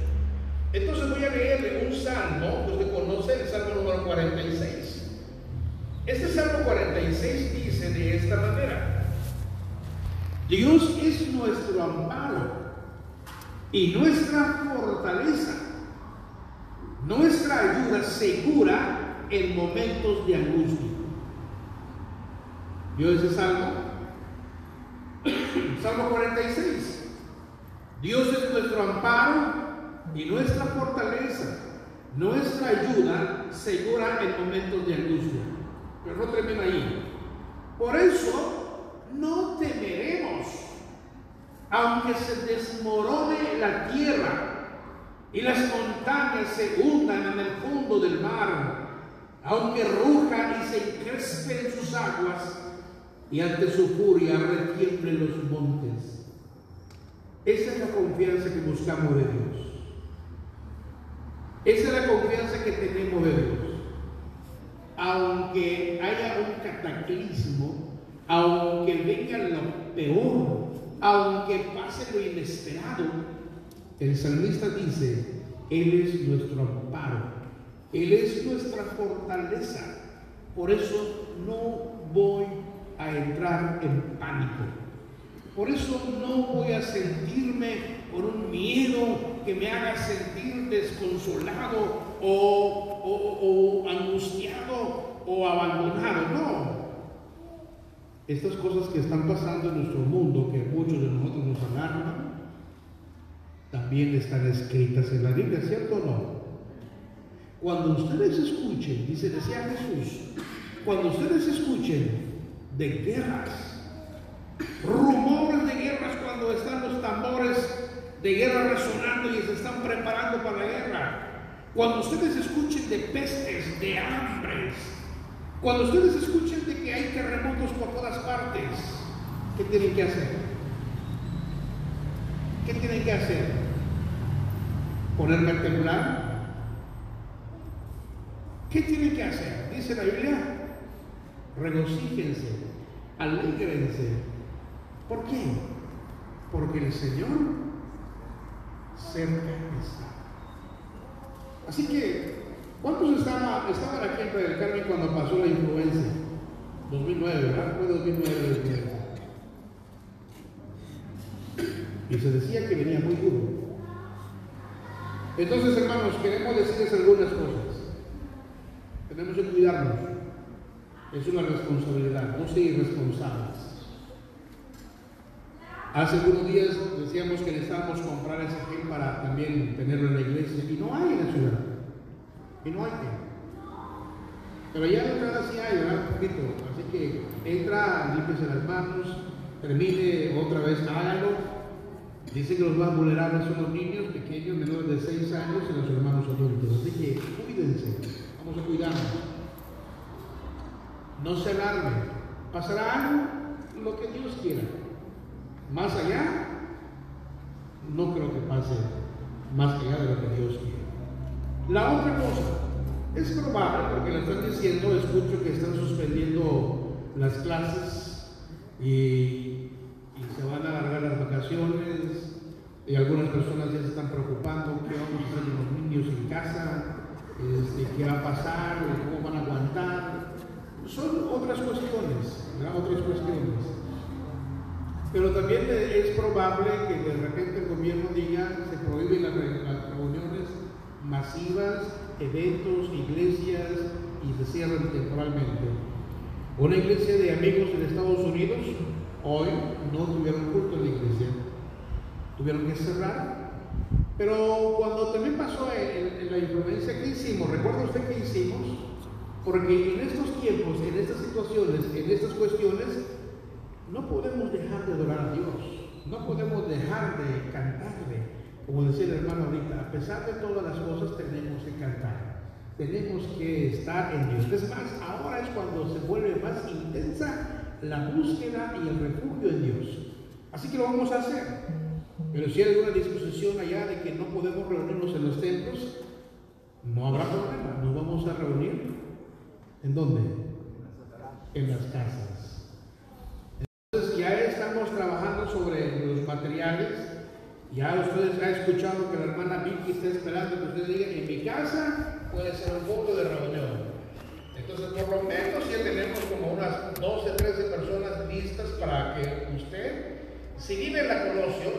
Entonces voy a leerle un salmo, usted conoce, el salmo número 46. Este salmo 46 dice de esta manera, Dios es nuestro amparo y nuestra fortaleza, nuestra ayuda segura en momentos de angustia. ¿Vio ese salmo? <clears throat> Salmo 46. Dios es nuestro amparo y nuestra fortaleza, nuestra ayuda segura en momentos de angustia. Pero no termina ahí. Por eso no temeremos, aunque se desmorone la tierra y las montañas se hundan en el fondo del mar aunque ruja y se encrespen sus aguas, y ante su furia retiemblen los montes. Esa es la confianza que buscamos de Dios. Esa es la confianza que tenemos de Dios. Aunque haya un cataclismo, aunque venga lo peor, aunque pase lo inesperado, el salmista dice, Él es nuestro amparo él es nuestra fortaleza. Por eso no voy a entrar en pánico. Por eso no voy a sentirme por un miedo que me haga sentir desconsolado o, angustiado o abandonado. No. Estas cosas que están pasando en nuestro mundo, que muchos de nosotros nos alarman, también están escritas en la Biblia, ¿cierto o no? Cuando ustedes escuchen, dice, decía Jesús, cuando ustedes escuchen de guerras, rumores de guerras cuando están los tambores de guerra resonando y se están preparando para la guerra, cuando ustedes escuchen de pestes, de hambres, cuando ustedes escuchen de que hay terremotos por todas partes, ¿qué tienen que hacer? ¿Qué tienen que hacer? ¿Ponerme a temblar? ¿Qué tienen que hacer? Dice la Biblia, regocíjense, alegrense. ¿Por qué? Porque el Señor cerca está. Así que, ¿cuántos estaban, estaban aquí en del Carmen cuando pasó la influencia? 2009, ¿verdad? Fue 2009 Y se decía que venía muy duro. Entonces, hermanos, queremos decirles algunas cosas. Tenemos que cuidarnos. Es una responsabilidad, no ser irresponsables. Hace algunos días decíamos que necesitábamos comprar ese gel para también tenerlo en la iglesia y no hay en la ciudad. Y no hay gel. Pero ya de entrada sí hay, ¿verdad? Un poquito. Así que entra, límpiese las manos, termine otra vez, hágalo. Dice que los más vulnerables son los niños pequeños, menores de 6 años y los hermanos adultos. Así que cuídense, vamos a cuidarnos. No se alarmen. Pasará algo, lo que Dios quiera. Más allá, no creo que pase más allá de lo que Dios quiere. La otra cosa, es probable, porque le están diciendo, escucho que están suspendiendo las clases y, se van a alargar las vacaciones y algunas personas ya se están preocupando qué vamos a hacer con los niños en casa, este, qué va a pasar, cómo van a aguantar. Son otras cuestiones, otras cuestiones. Pero también es probable que de repente el gobierno diga se prohíben las, reuniones masivas, eventos, iglesias y se cierran temporalmente. Una iglesia de amigos en Estados Unidos hoy no tuvieron culto en la iglesia, tuvieron que cerrar. Pero cuando también pasó en, la influencia, ¿qué hicimos? ¿Recuerda usted qué hicimos? Porque en estos tiempos, en estas situaciones, en estas cuestiones, no podemos dejar de adorar a Dios, no podemos dejar de cantarle. Como decía el hermano ahorita, a pesar de todas las cosas tenemos que cantar, tenemos que estar en Dios. Es más, ahora es cuando se vuelve más intensa la búsqueda y el refugio en Dios. Así que lo vamos a hacer. Pero si hay alguna disposición allá de que no podemos reunirnos en los templos, no habrá problema. Nos vamos a reunir. ¿En dónde? En las casas ya estamos trabajando sobre los materiales. Ya ustedes han escuchado que la hermana Vicky está esperando que ustedes digan, en mi casa puede ser un punto de reunión. Entonces, por lo menos ya tenemos como unas 12, 13 personas listas para que usted, si vive en la Colosio,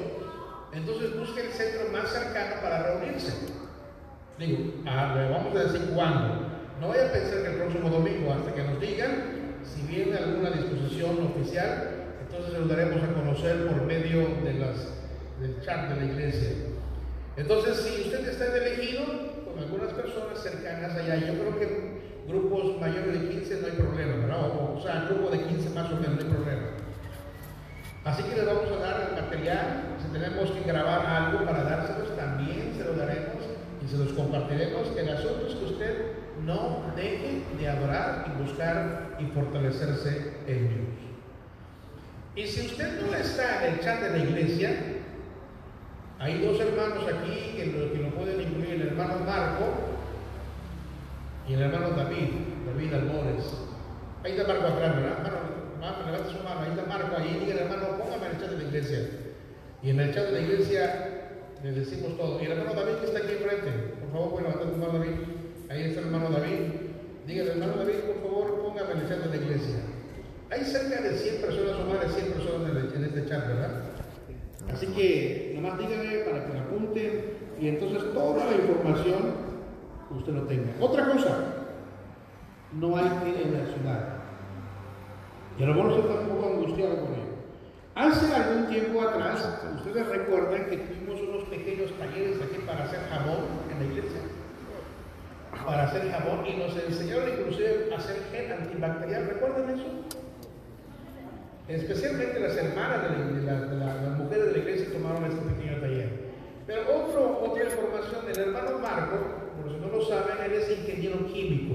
entonces busque el centro más cercano para reunirse. Digo, ah, vamos a decir cuándo. No voy a pensar que el próximo domingo, hasta que nos digan si viene alguna disposición oficial, entonces lo daremos a conocer por medio del chat de la iglesia. Entonces, si usted está elegido con algunas personas cercanas allá, yo creo que grupos mayores de 15 no hay problema, ¿verdad? O, sea, grupo de 15 más o menos no hay problema. Así que les vamos a dar el material. Si tenemos que grabar algo para dárselos, también se lo daremos y se los compartiremos. El asunto es que usted no deje de adorar y buscar y fortalecerse en Dios. Y si usted no está en el chat de la iglesia, hay dos hermanos aquí que lo, pueden incluir, el hermano Marco y el hermano David, David Albores. Ahí está Marco atrás, ¿verdad? Hermano, levanta su mano, ahí está Marco, ahí diga el hermano, póngame en el chat de la iglesia. Y en el chat de la iglesia le decimos todo. Y el hermano David que está aquí enfrente, por favor, bueno, levantar tu mano David. Ahí está el hermano David. Dígale, hermano David, por favor, póngame en el chat de la iglesia. Hay cerca de 100 personas o más de 100 personas en este chat, ¿verdad? Así que nomás díganme para que me apunten y entonces toda la información usted lo tenga. Otra cosa, no hay que ciudad. Y a lo mejor usted está un poco angustiado con ello. Hace algún tiempo atrás, ustedes recuerdan que tuvimos unos pequeños talleres aquí para hacer jabón en la iglesia. Para hacer jabón y nos enseñaron inclusive a hacer gel antibacterial. ¿Recuerdan eso? Especialmente las hermanas de, las mujeres de la iglesia tomaron este pequeño taller. Pero otro, otra información, el hermano Marco, por si no lo saben, él es ingeniero químico.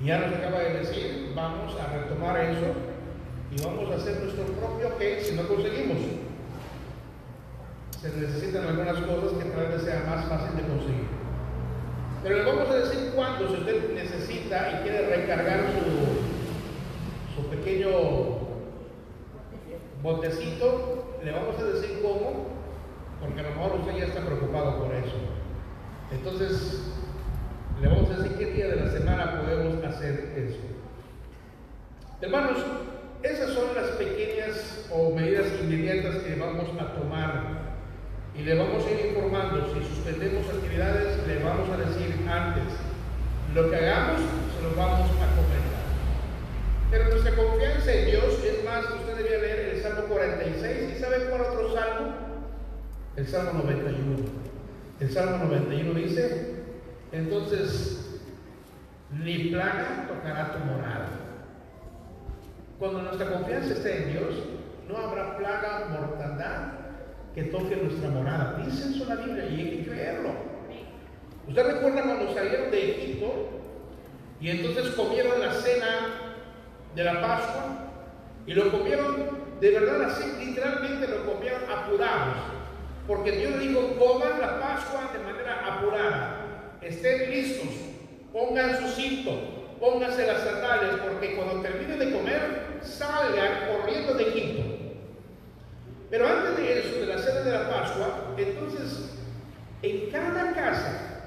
Y ya nos acaba de decir, vamos a retomar eso y vamos a hacer nuestro propio cake si no conseguimos. Se necesitan algunas cosas que tal vez sea más fácil de conseguir. Pero le vamos a decir cuándo, si usted necesita y quiere recargar su pequeño botecito, le vamos a decir cómo, porque a lo mejor usted ya está preocupado por eso. Entonces, le vamos a decir qué día de la semana podemos hacer eso. Hermanos, esas son las pequeñas o medidas inmediatas que vamos a tomar y le vamos a ir informando. Si suspendemos actividades, le vamos a decir antes. Lo que hagamos, se lo vamos a comentar. Pero nuestra confianza en Dios, es más, usted debía leer el Salmo 46. ¿Y sabe cuál otro salmo? El Salmo 91. El Salmo 91 dice, entonces, ni plaga tocará tu morada. Cuando nuestra confianza esté en Dios, no habrá plaga, mortandad que toque nuestra morada. Dice eso la Biblia y hay que creerlo. ¿Usted recuerda cuando salieron de Egipto y entonces comieron la cena de la Pascua y lo comieron de verdad así, literalmente lo comieron apurados? Porque Dios dijo, coman la Pascua de manera apurada, estén listos, pongan su cinto, pónganse las sandalias, porque cuando terminen de comer, salgan corriendo de Egipto. Pero antes de eso, de la cena de la Pascua, entonces en cada casa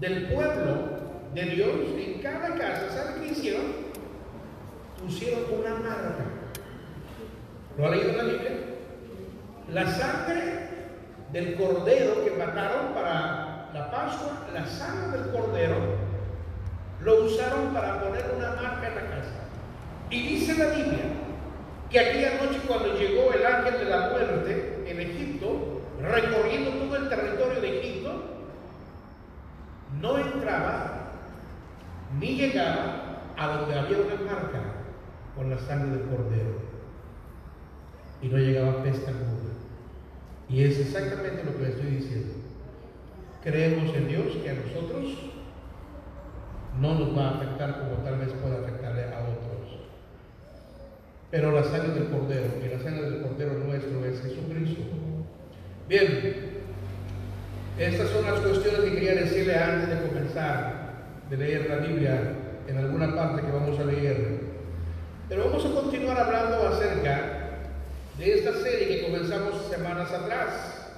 del pueblo de Dios, en cada casa, ¿saben qué hicieron? Pusieron una marca. ¿Lo ha leído la Biblia? La sangre del cordero que mataron para la Pascua, la sangre del cordero, lo usaron para poner una marca en la casa. Y dice la Biblia que aquella noche cuando llegó el ángel de la muerte en Egipto, recorriendo todo el territorio de Egipto, no entraba ni llegaba a donde había una marca con la sangre del cordero. Y no llegaba peste alguna. Y es exactamente lo que le estoy diciendo. Creemos en Dios que a nosotros no nos va a afectar como tal vez pueda afectarle a otros. Pero la sangre del Cordero, y la sangre del Cordero nuestro es Jesucristo. Bien, estas son las cuestiones que quería decirle antes de comenzar de leer la Biblia en alguna parte que vamos a leer. Pero vamos a continuar hablando acerca de esta serie que comenzamos semanas atrás.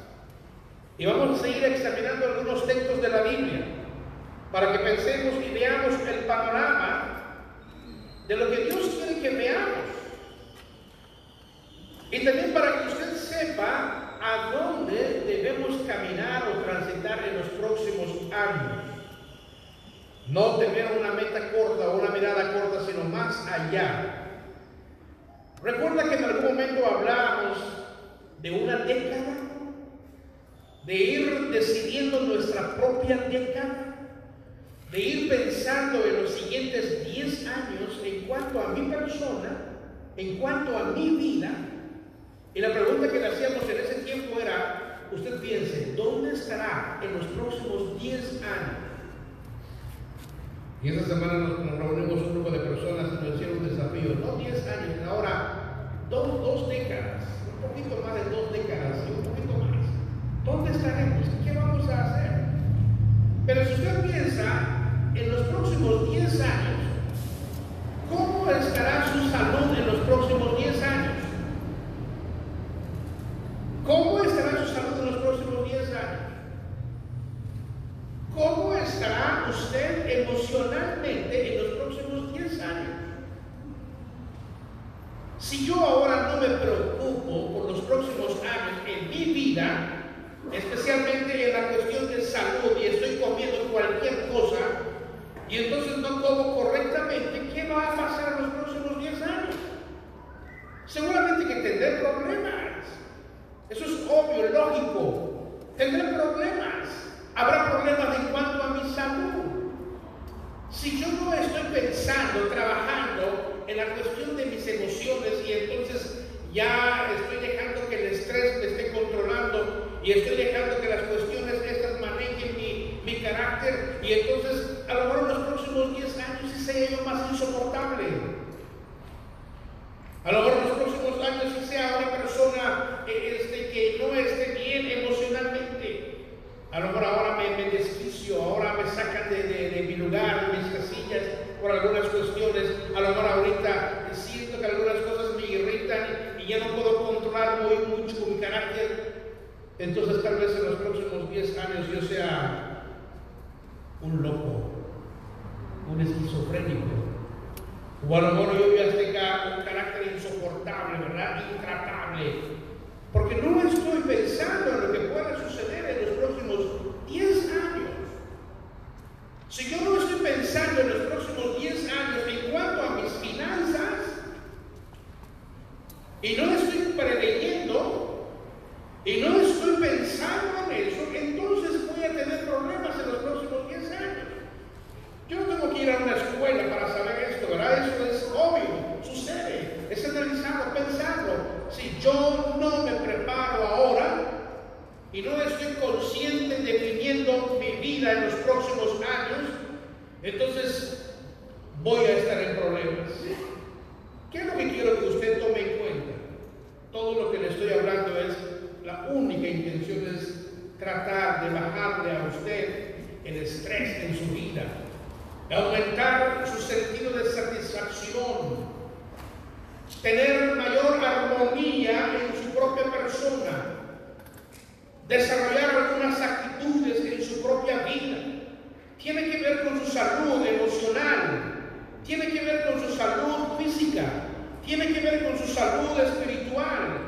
Y vamos a seguir examinando algunos textos de la Biblia para que pensemos y veamos el panorama de lo que Dios quiere que veamos. Y también para que usted sepa a dónde debemos caminar o transitar en los próximos años. No tener una meta corta o una mirada corta, sino más allá. Recuerda que en algún momento hablábamos de una década, de ir decidiendo nuestra propia década, de ir pensando en los siguientes 10 años en cuanto a mi persona, en cuanto a mi vida. Y la pregunta que le hacíamos en ese tiempo era, usted piense, ¿dónde estará en los próximos 10 años? Y esta semana nos, reunimos un grupo de personas y nos hicieron un desafío, no 10 años, ahora dos, dos décadas, un poquito más de dos décadas y un poquito más. ¿Dónde estaremos? ¿Qué vamos a hacer? Pero si usted piensa en los próximos 10 años, ¿cómo estará su salud en los próximos 10 años? ¿Cómo estará su salud en los próximos 10 años? ¿Cómo estará usted emocionalmente en los próximos 10 años? Si yo ahora no me preocupo por los próximos años en mi vida, especialmente en la cuestión de salud, y estoy comiendo cualquier cosa, y entonces no como correctamente, ¿qué va a pasar en los próximos 10 años? Seguramente que tendré problemas. Eso es obvio, lógico. Tendré problemas. Habrá problemas en cuanto a mi salud. Si yo no estoy pensando, trabajando en la cuestión de mis emociones y entonces ya estoy dejando que el estrés me esté controlando y estoy dejando que las cuestiones estas manejen mi, mi carácter y entonces a lo mejor en los próximos 10 años sí sea yo más insoportable. A lo mejor en los próximos años sí sea una persona este, que no esté bien emocionalmente. A lo mejor ahora me, me desquicio, ahora me sacan de, mi lugar, de mis casillas, por algunas cuestiones. A lo mejor ahorita siento que algunas cosas me irritan y, ya no puedo controlar muy mucho mi carácter. Entonces tal vez en los próximos 10 años yo sea un loco, un esquizofrénico. O a lo mejor yo ya tenga un carácter insoportable, ¿verdad? Intratable. Porque no estoy pensando en lo que pueda suceder en los próximos 10 años. Si yo no estoy pensando en los próximos 10 años en cuanto a mis finanzas, y no estoy preveyendo, y no estoy pensando en eso, entonces voy a tener problemas en los próximos 10 años. Yo no tengo que ir a una escuela para saber esto, ¿verdad? Eso es obvio, sucede, es analizado, pensado si yo no me preparo ahora y no estoy consciente definiendo mi vida en los próximos años, entonces voy a estar en problemas. ¿Qué es lo que quiero que usted tome en cuenta? Todo lo que le estoy hablando es, la única intención es tratar de bajarle a usted el estrés en su vida, de aumentar su sentido de satisfacción, tener mayor armonía en su propia persona, desarrollar algunas actitudes en su propia vida. Tiene que ver con su salud emocional, tiene que ver con su salud física, tiene que ver con su salud espiritual,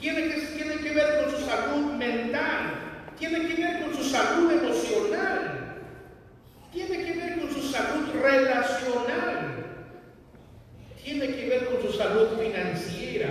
tiene que, tiene que ver con su salud mental, tiene que ver con su salud emocional, tiene que ver con su salud relacional tiene que ver con su salud financiera.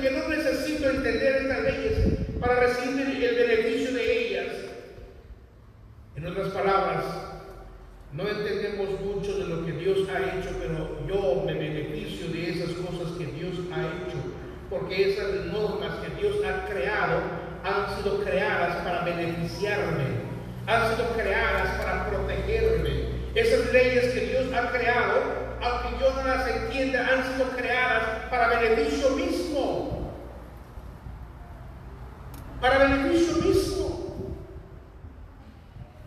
Que no necesito entender estas leyes para recibir el beneficio de ellas. En otras palabras, no entendemos mucho de lo que Dios ha hecho, pero yo me beneficio de esas cosas que Dios ha hecho, porque esas normas que Dios ha creado han sido creadas para beneficiarme han sido creadas para protegerme. Esas leyes que Dios ha creado, yo no las entienda, han sido creadas para beneficio mismo. Para beneficio mismo.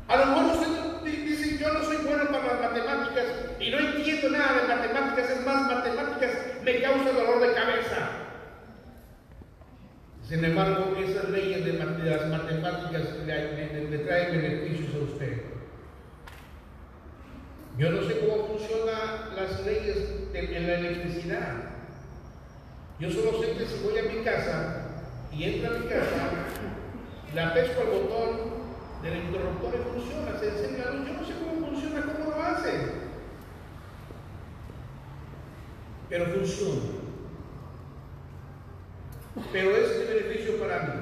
A lo mejor usted dice, yo no soy bueno para las matemáticas y no entiendo nada de matemáticas, es más, matemáticas me causa dolor de cabeza. Sin embargo, esas leyes de, las matemáticas le, traen beneficios a usted. Yo no sé cómo funcionan las leyes en la electricidad. Yo solo sé que si voy a mi casa y entro a mi casa, la pesco al botón del interruptor y funciona, se enciende la luz. Yo no sé cómo funciona, cómo lo hace. Pero funciona pero es de beneficio para mí.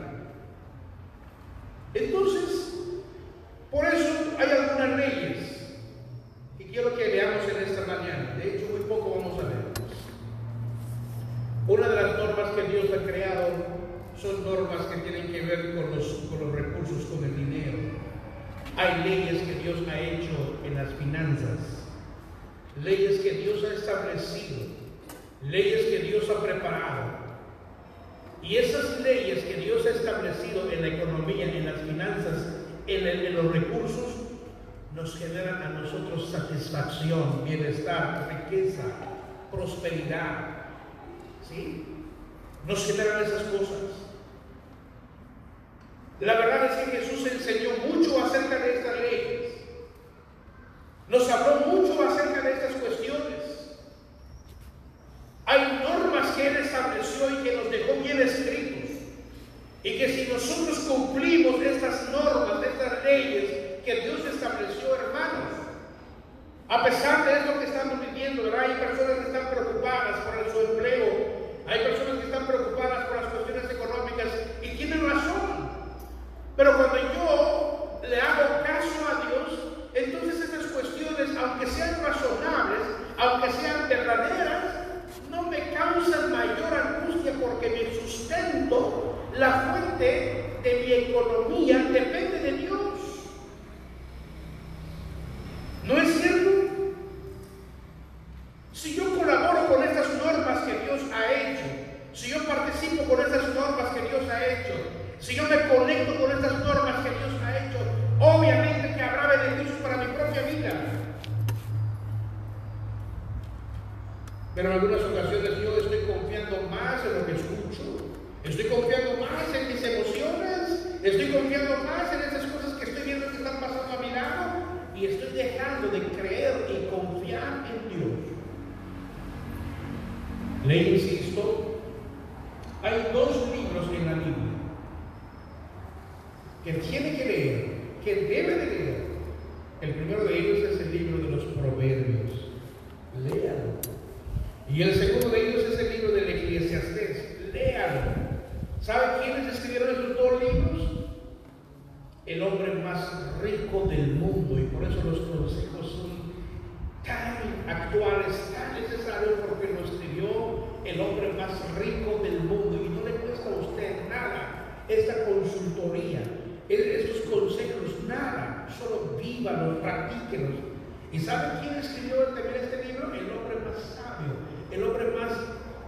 Entonces, por eso hay algunas leyes quiero que veamos en esta mañana. De hecho, muy poco vamos a ver. Una de las normas que Dios ha creado son normas que tienen que ver con los, con los recursos, con el dinero. Hay leyes que Dios ha hecho en las finanzas, leyes que Dios ha establecido, leyes que Dios ha preparado y esas leyes que Dios ha establecido en la economía, en las finanzas, en, los recursos, nos generan a nosotros satisfacción, bienestar, riqueza, prosperidad. ¿Sí? Nos generan esas cosas. La verdad es que Jesús enseñó mucho acerca de estas leyes. Nos habló mucho acerca de estas cuestiones. Hay normas que Él estableció y que nos dejó bien escritos. Y que si nosotros cumplimos estas normas, estas leyes que Dios estableció, hermanos, a pesar de esto que estamos viviendo, hay personas que están preocupadas por su empleo, hay personas que están preocupadas por las cuestiones económicas y tienen razón. Pero cuando yo le hago caso a Dios, entonces estas cuestiones, aunque sean razonables, aunque sean verdaderas, no me causa mayor angustia porque mi sustento, la fuente de mi economía depende de Dios. ¿No es cierto? Si yo colaboro con estas normas que Dios ha hecho, si yo participo con estas normas que Dios ha hecho, si yo me conecto con estas normas que Dios ha hecho, obviamente que habrá beneficios para mi propia vida. Pero en algunas ocasiones yo estoy confiando más en lo que escucho, estoy confiando más en mis emociones, estoy confiando más en esas cosas que estoy viendo que están pasando a mi lado y estoy dejando de creer y confiar en Dios. Le insisto, hay dos libros en la Biblia que tiene que leer, que debe de leer. El primero de ellos es el libro de los Proverbios. Léalo. Y el segundo de ellos es el libro del Eclesiastés. Léalo. ¿Sabe quiénes escribieron esos dos libros? El hombre más rico del mundo. Y por eso los consejos son tan actuales, tan necesarios, porque lo escribió el hombre más rico del mundo. Y no le cuesta a usted nada esta consultoría, estos consejos, nada. Solo vívalos, practíquenos. ¿Y sabe quién escribió también este libro? El hombre más sabio el hombre más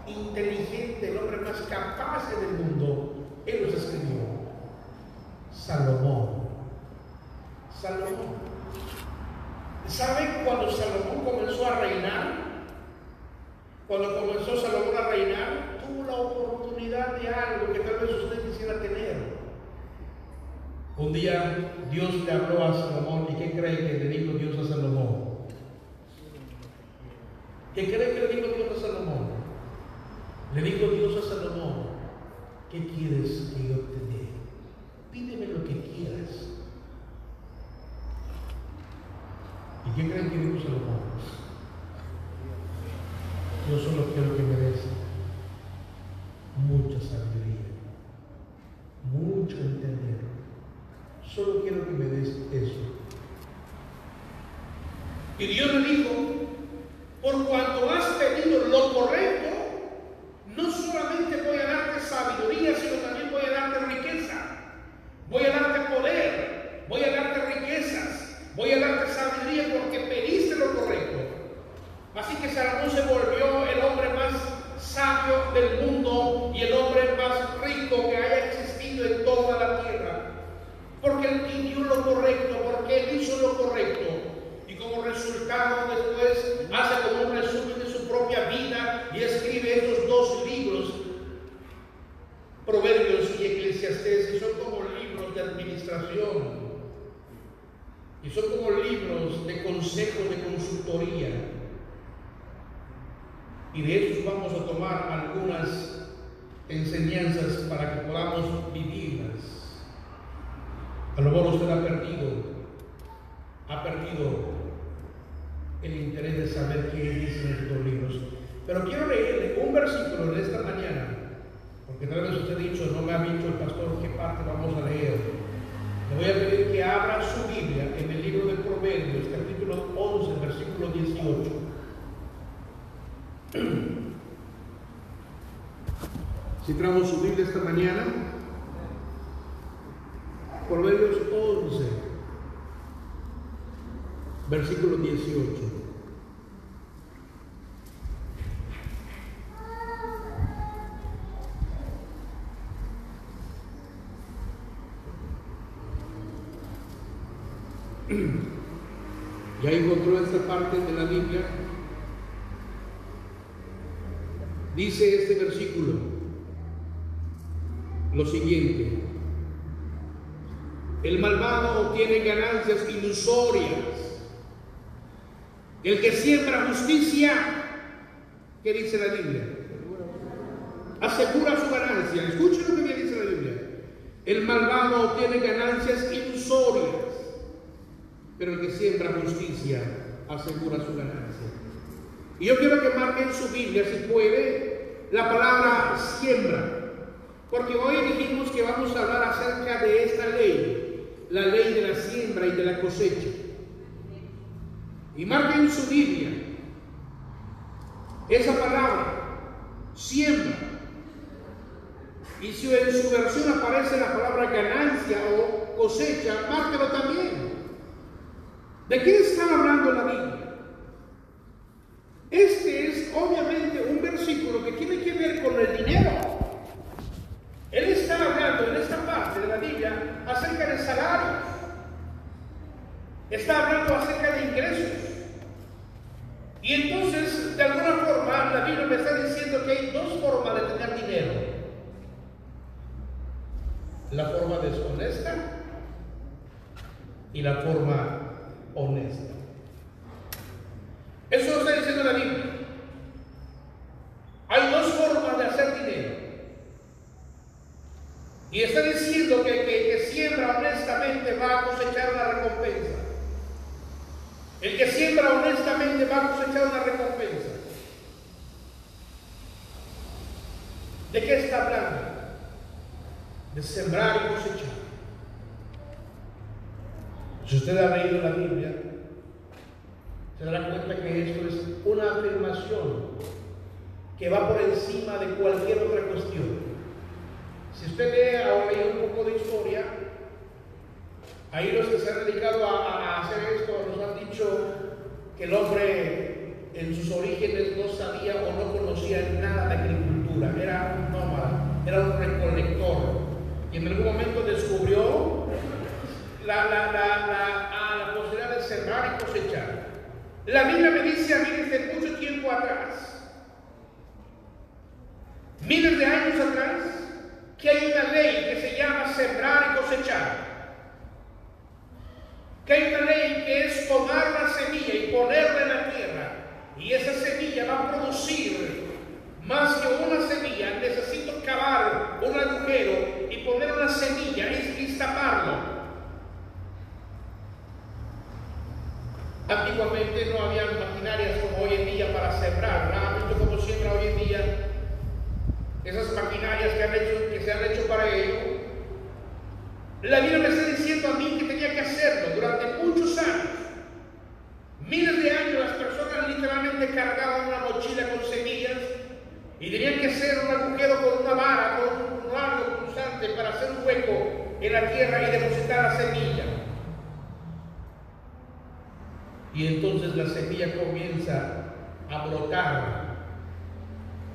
inteligente, el hombre más capaz en el mundo, él los escribió. Salomón. Salomón. ¿Saben cuando Salomón comenzó a reinar? Cuando comenzó Salomón a reinar, tuvo la oportunidad de algo que tal vez usted quisiera tener. Un día Dios le habló a Salomón y ¿qué cree que le dijo Dios a Salomón? ¿Qué cree que le dijo Dios a Salomón? Le dijo Dios a Salomón, ¿qué quieres que yo te dé? pídeme lo que quieras. ¿Y qué creen que dijo Salomón? Yo solo quiero que partes de la Biblia ¿De qué está hablando? De sembrar y cosechar. Si usted ha leído la Biblia, se dará cuenta que esto es una afirmación que va por encima de cualquier otra cuestión. Si usted lee ahora un poco de historia, ahí los que se han dedicado a, a hacer esto nos han dicho que el hombre en sus orígenes no sabía o no conocía nada de agricultura era un nómada, era un recolector. Y en algún momento descubrió la, la, la, la ah, posibilidad de sembrar y cosechar. La Biblia me dice a mí desde mucho tiempo atrás, miles de años atrás, que hay una ley que se llama sembrar y cosechar. Que hay una ley que es tomar la semilla y ponerla en la tierra. Y esa semilla va a producir más que una semilla. Necesito cavar un agujero y poner una semilla y, taparlo. Antiguamente no había maquinarias como hoy en día para sembrar. Nada como siembra hoy en día esas maquinarias que se han hecho para ello, la Biblia me está diciendo a mí que tenía que hacerlo durante muchos años. Miles de años las personas literalmente cargaban una mochila con semillas y tenían que hacer un agujero con una vara, con un largo cruzante para hacer un hueco en la tierra y depositar la semilla. Y entonces la semilla comienza a brotar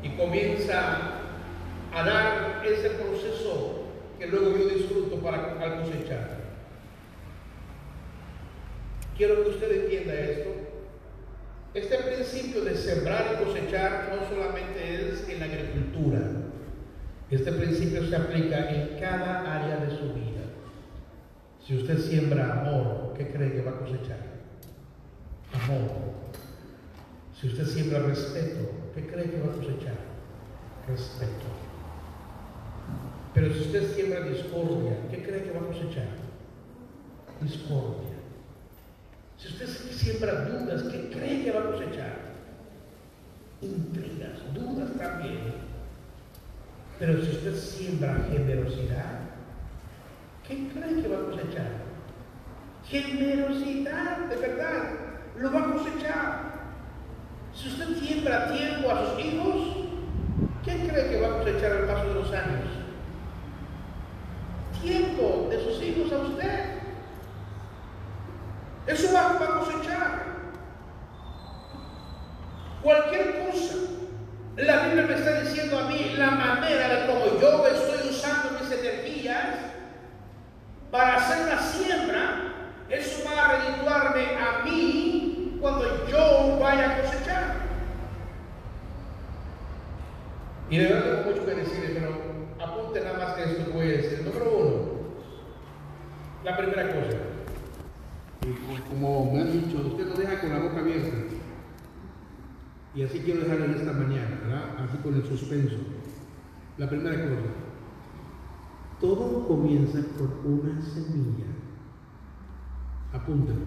y comienza a dar ese proceso que luego yo disfruto para cosechar. Quiero que usted entienda esto. Este principio de sembrar y cosechar no solamente es en la agricultura. Este principio se aplica en cada área de su vida. Si usted siembra amor, ¿qué cree que va a cosechar? Amor. Si usted siembra respeto, ¿qué cree que va a cosechar? Respeto. Pero si usted siembra discordia, ¿qué cree que va a cosechar? Discordia. Si usted siembra dudas, ¿qué cree que va a cosechar? Intrigas, dudas también. Pero si usted siembra generosidad, ¿qué cree que va a cosechar? Generosidad, de verdad, lo va a cosechar. Si usted siembra tiempo a sus hijos, ¿qué cree que va a cosechar al paso de los años? tiempo de sus hijos a usted. Eso va, a cosechar. Cualquier cosa. La Biblia me está diciendo a mí la manera de cómo yo estoy usando mis energías para hacer la siembra. Eso va a redituarme a mí cuando yo vaya a cosechar. Y de verdad mucho que decir, pero apunte nada más que esto voy a decir. Número uno, la primera cosa. Como me han dicho, usted lo deja con la boca abierta. Y así quiero dejarlo en esta mañana, ¿verdad? Así con el suspenso. La primera cosa. Todo comienza por una semilla. Apúntalo.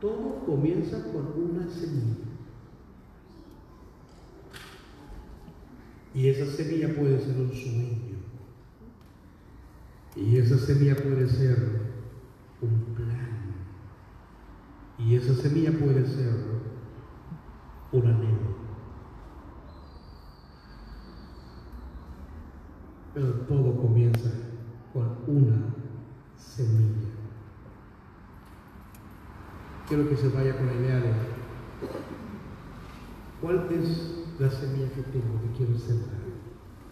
Todo comienza por una semilla. Y esa semilla puede ser un sueño. Y esa semilla puede ser un plan. Y esa semilla puede ser un anhelo. Pero todo comienza con una semilla. Quiero que se vaya con la idea de cuál es la semilla que tengo que quiero sembrar.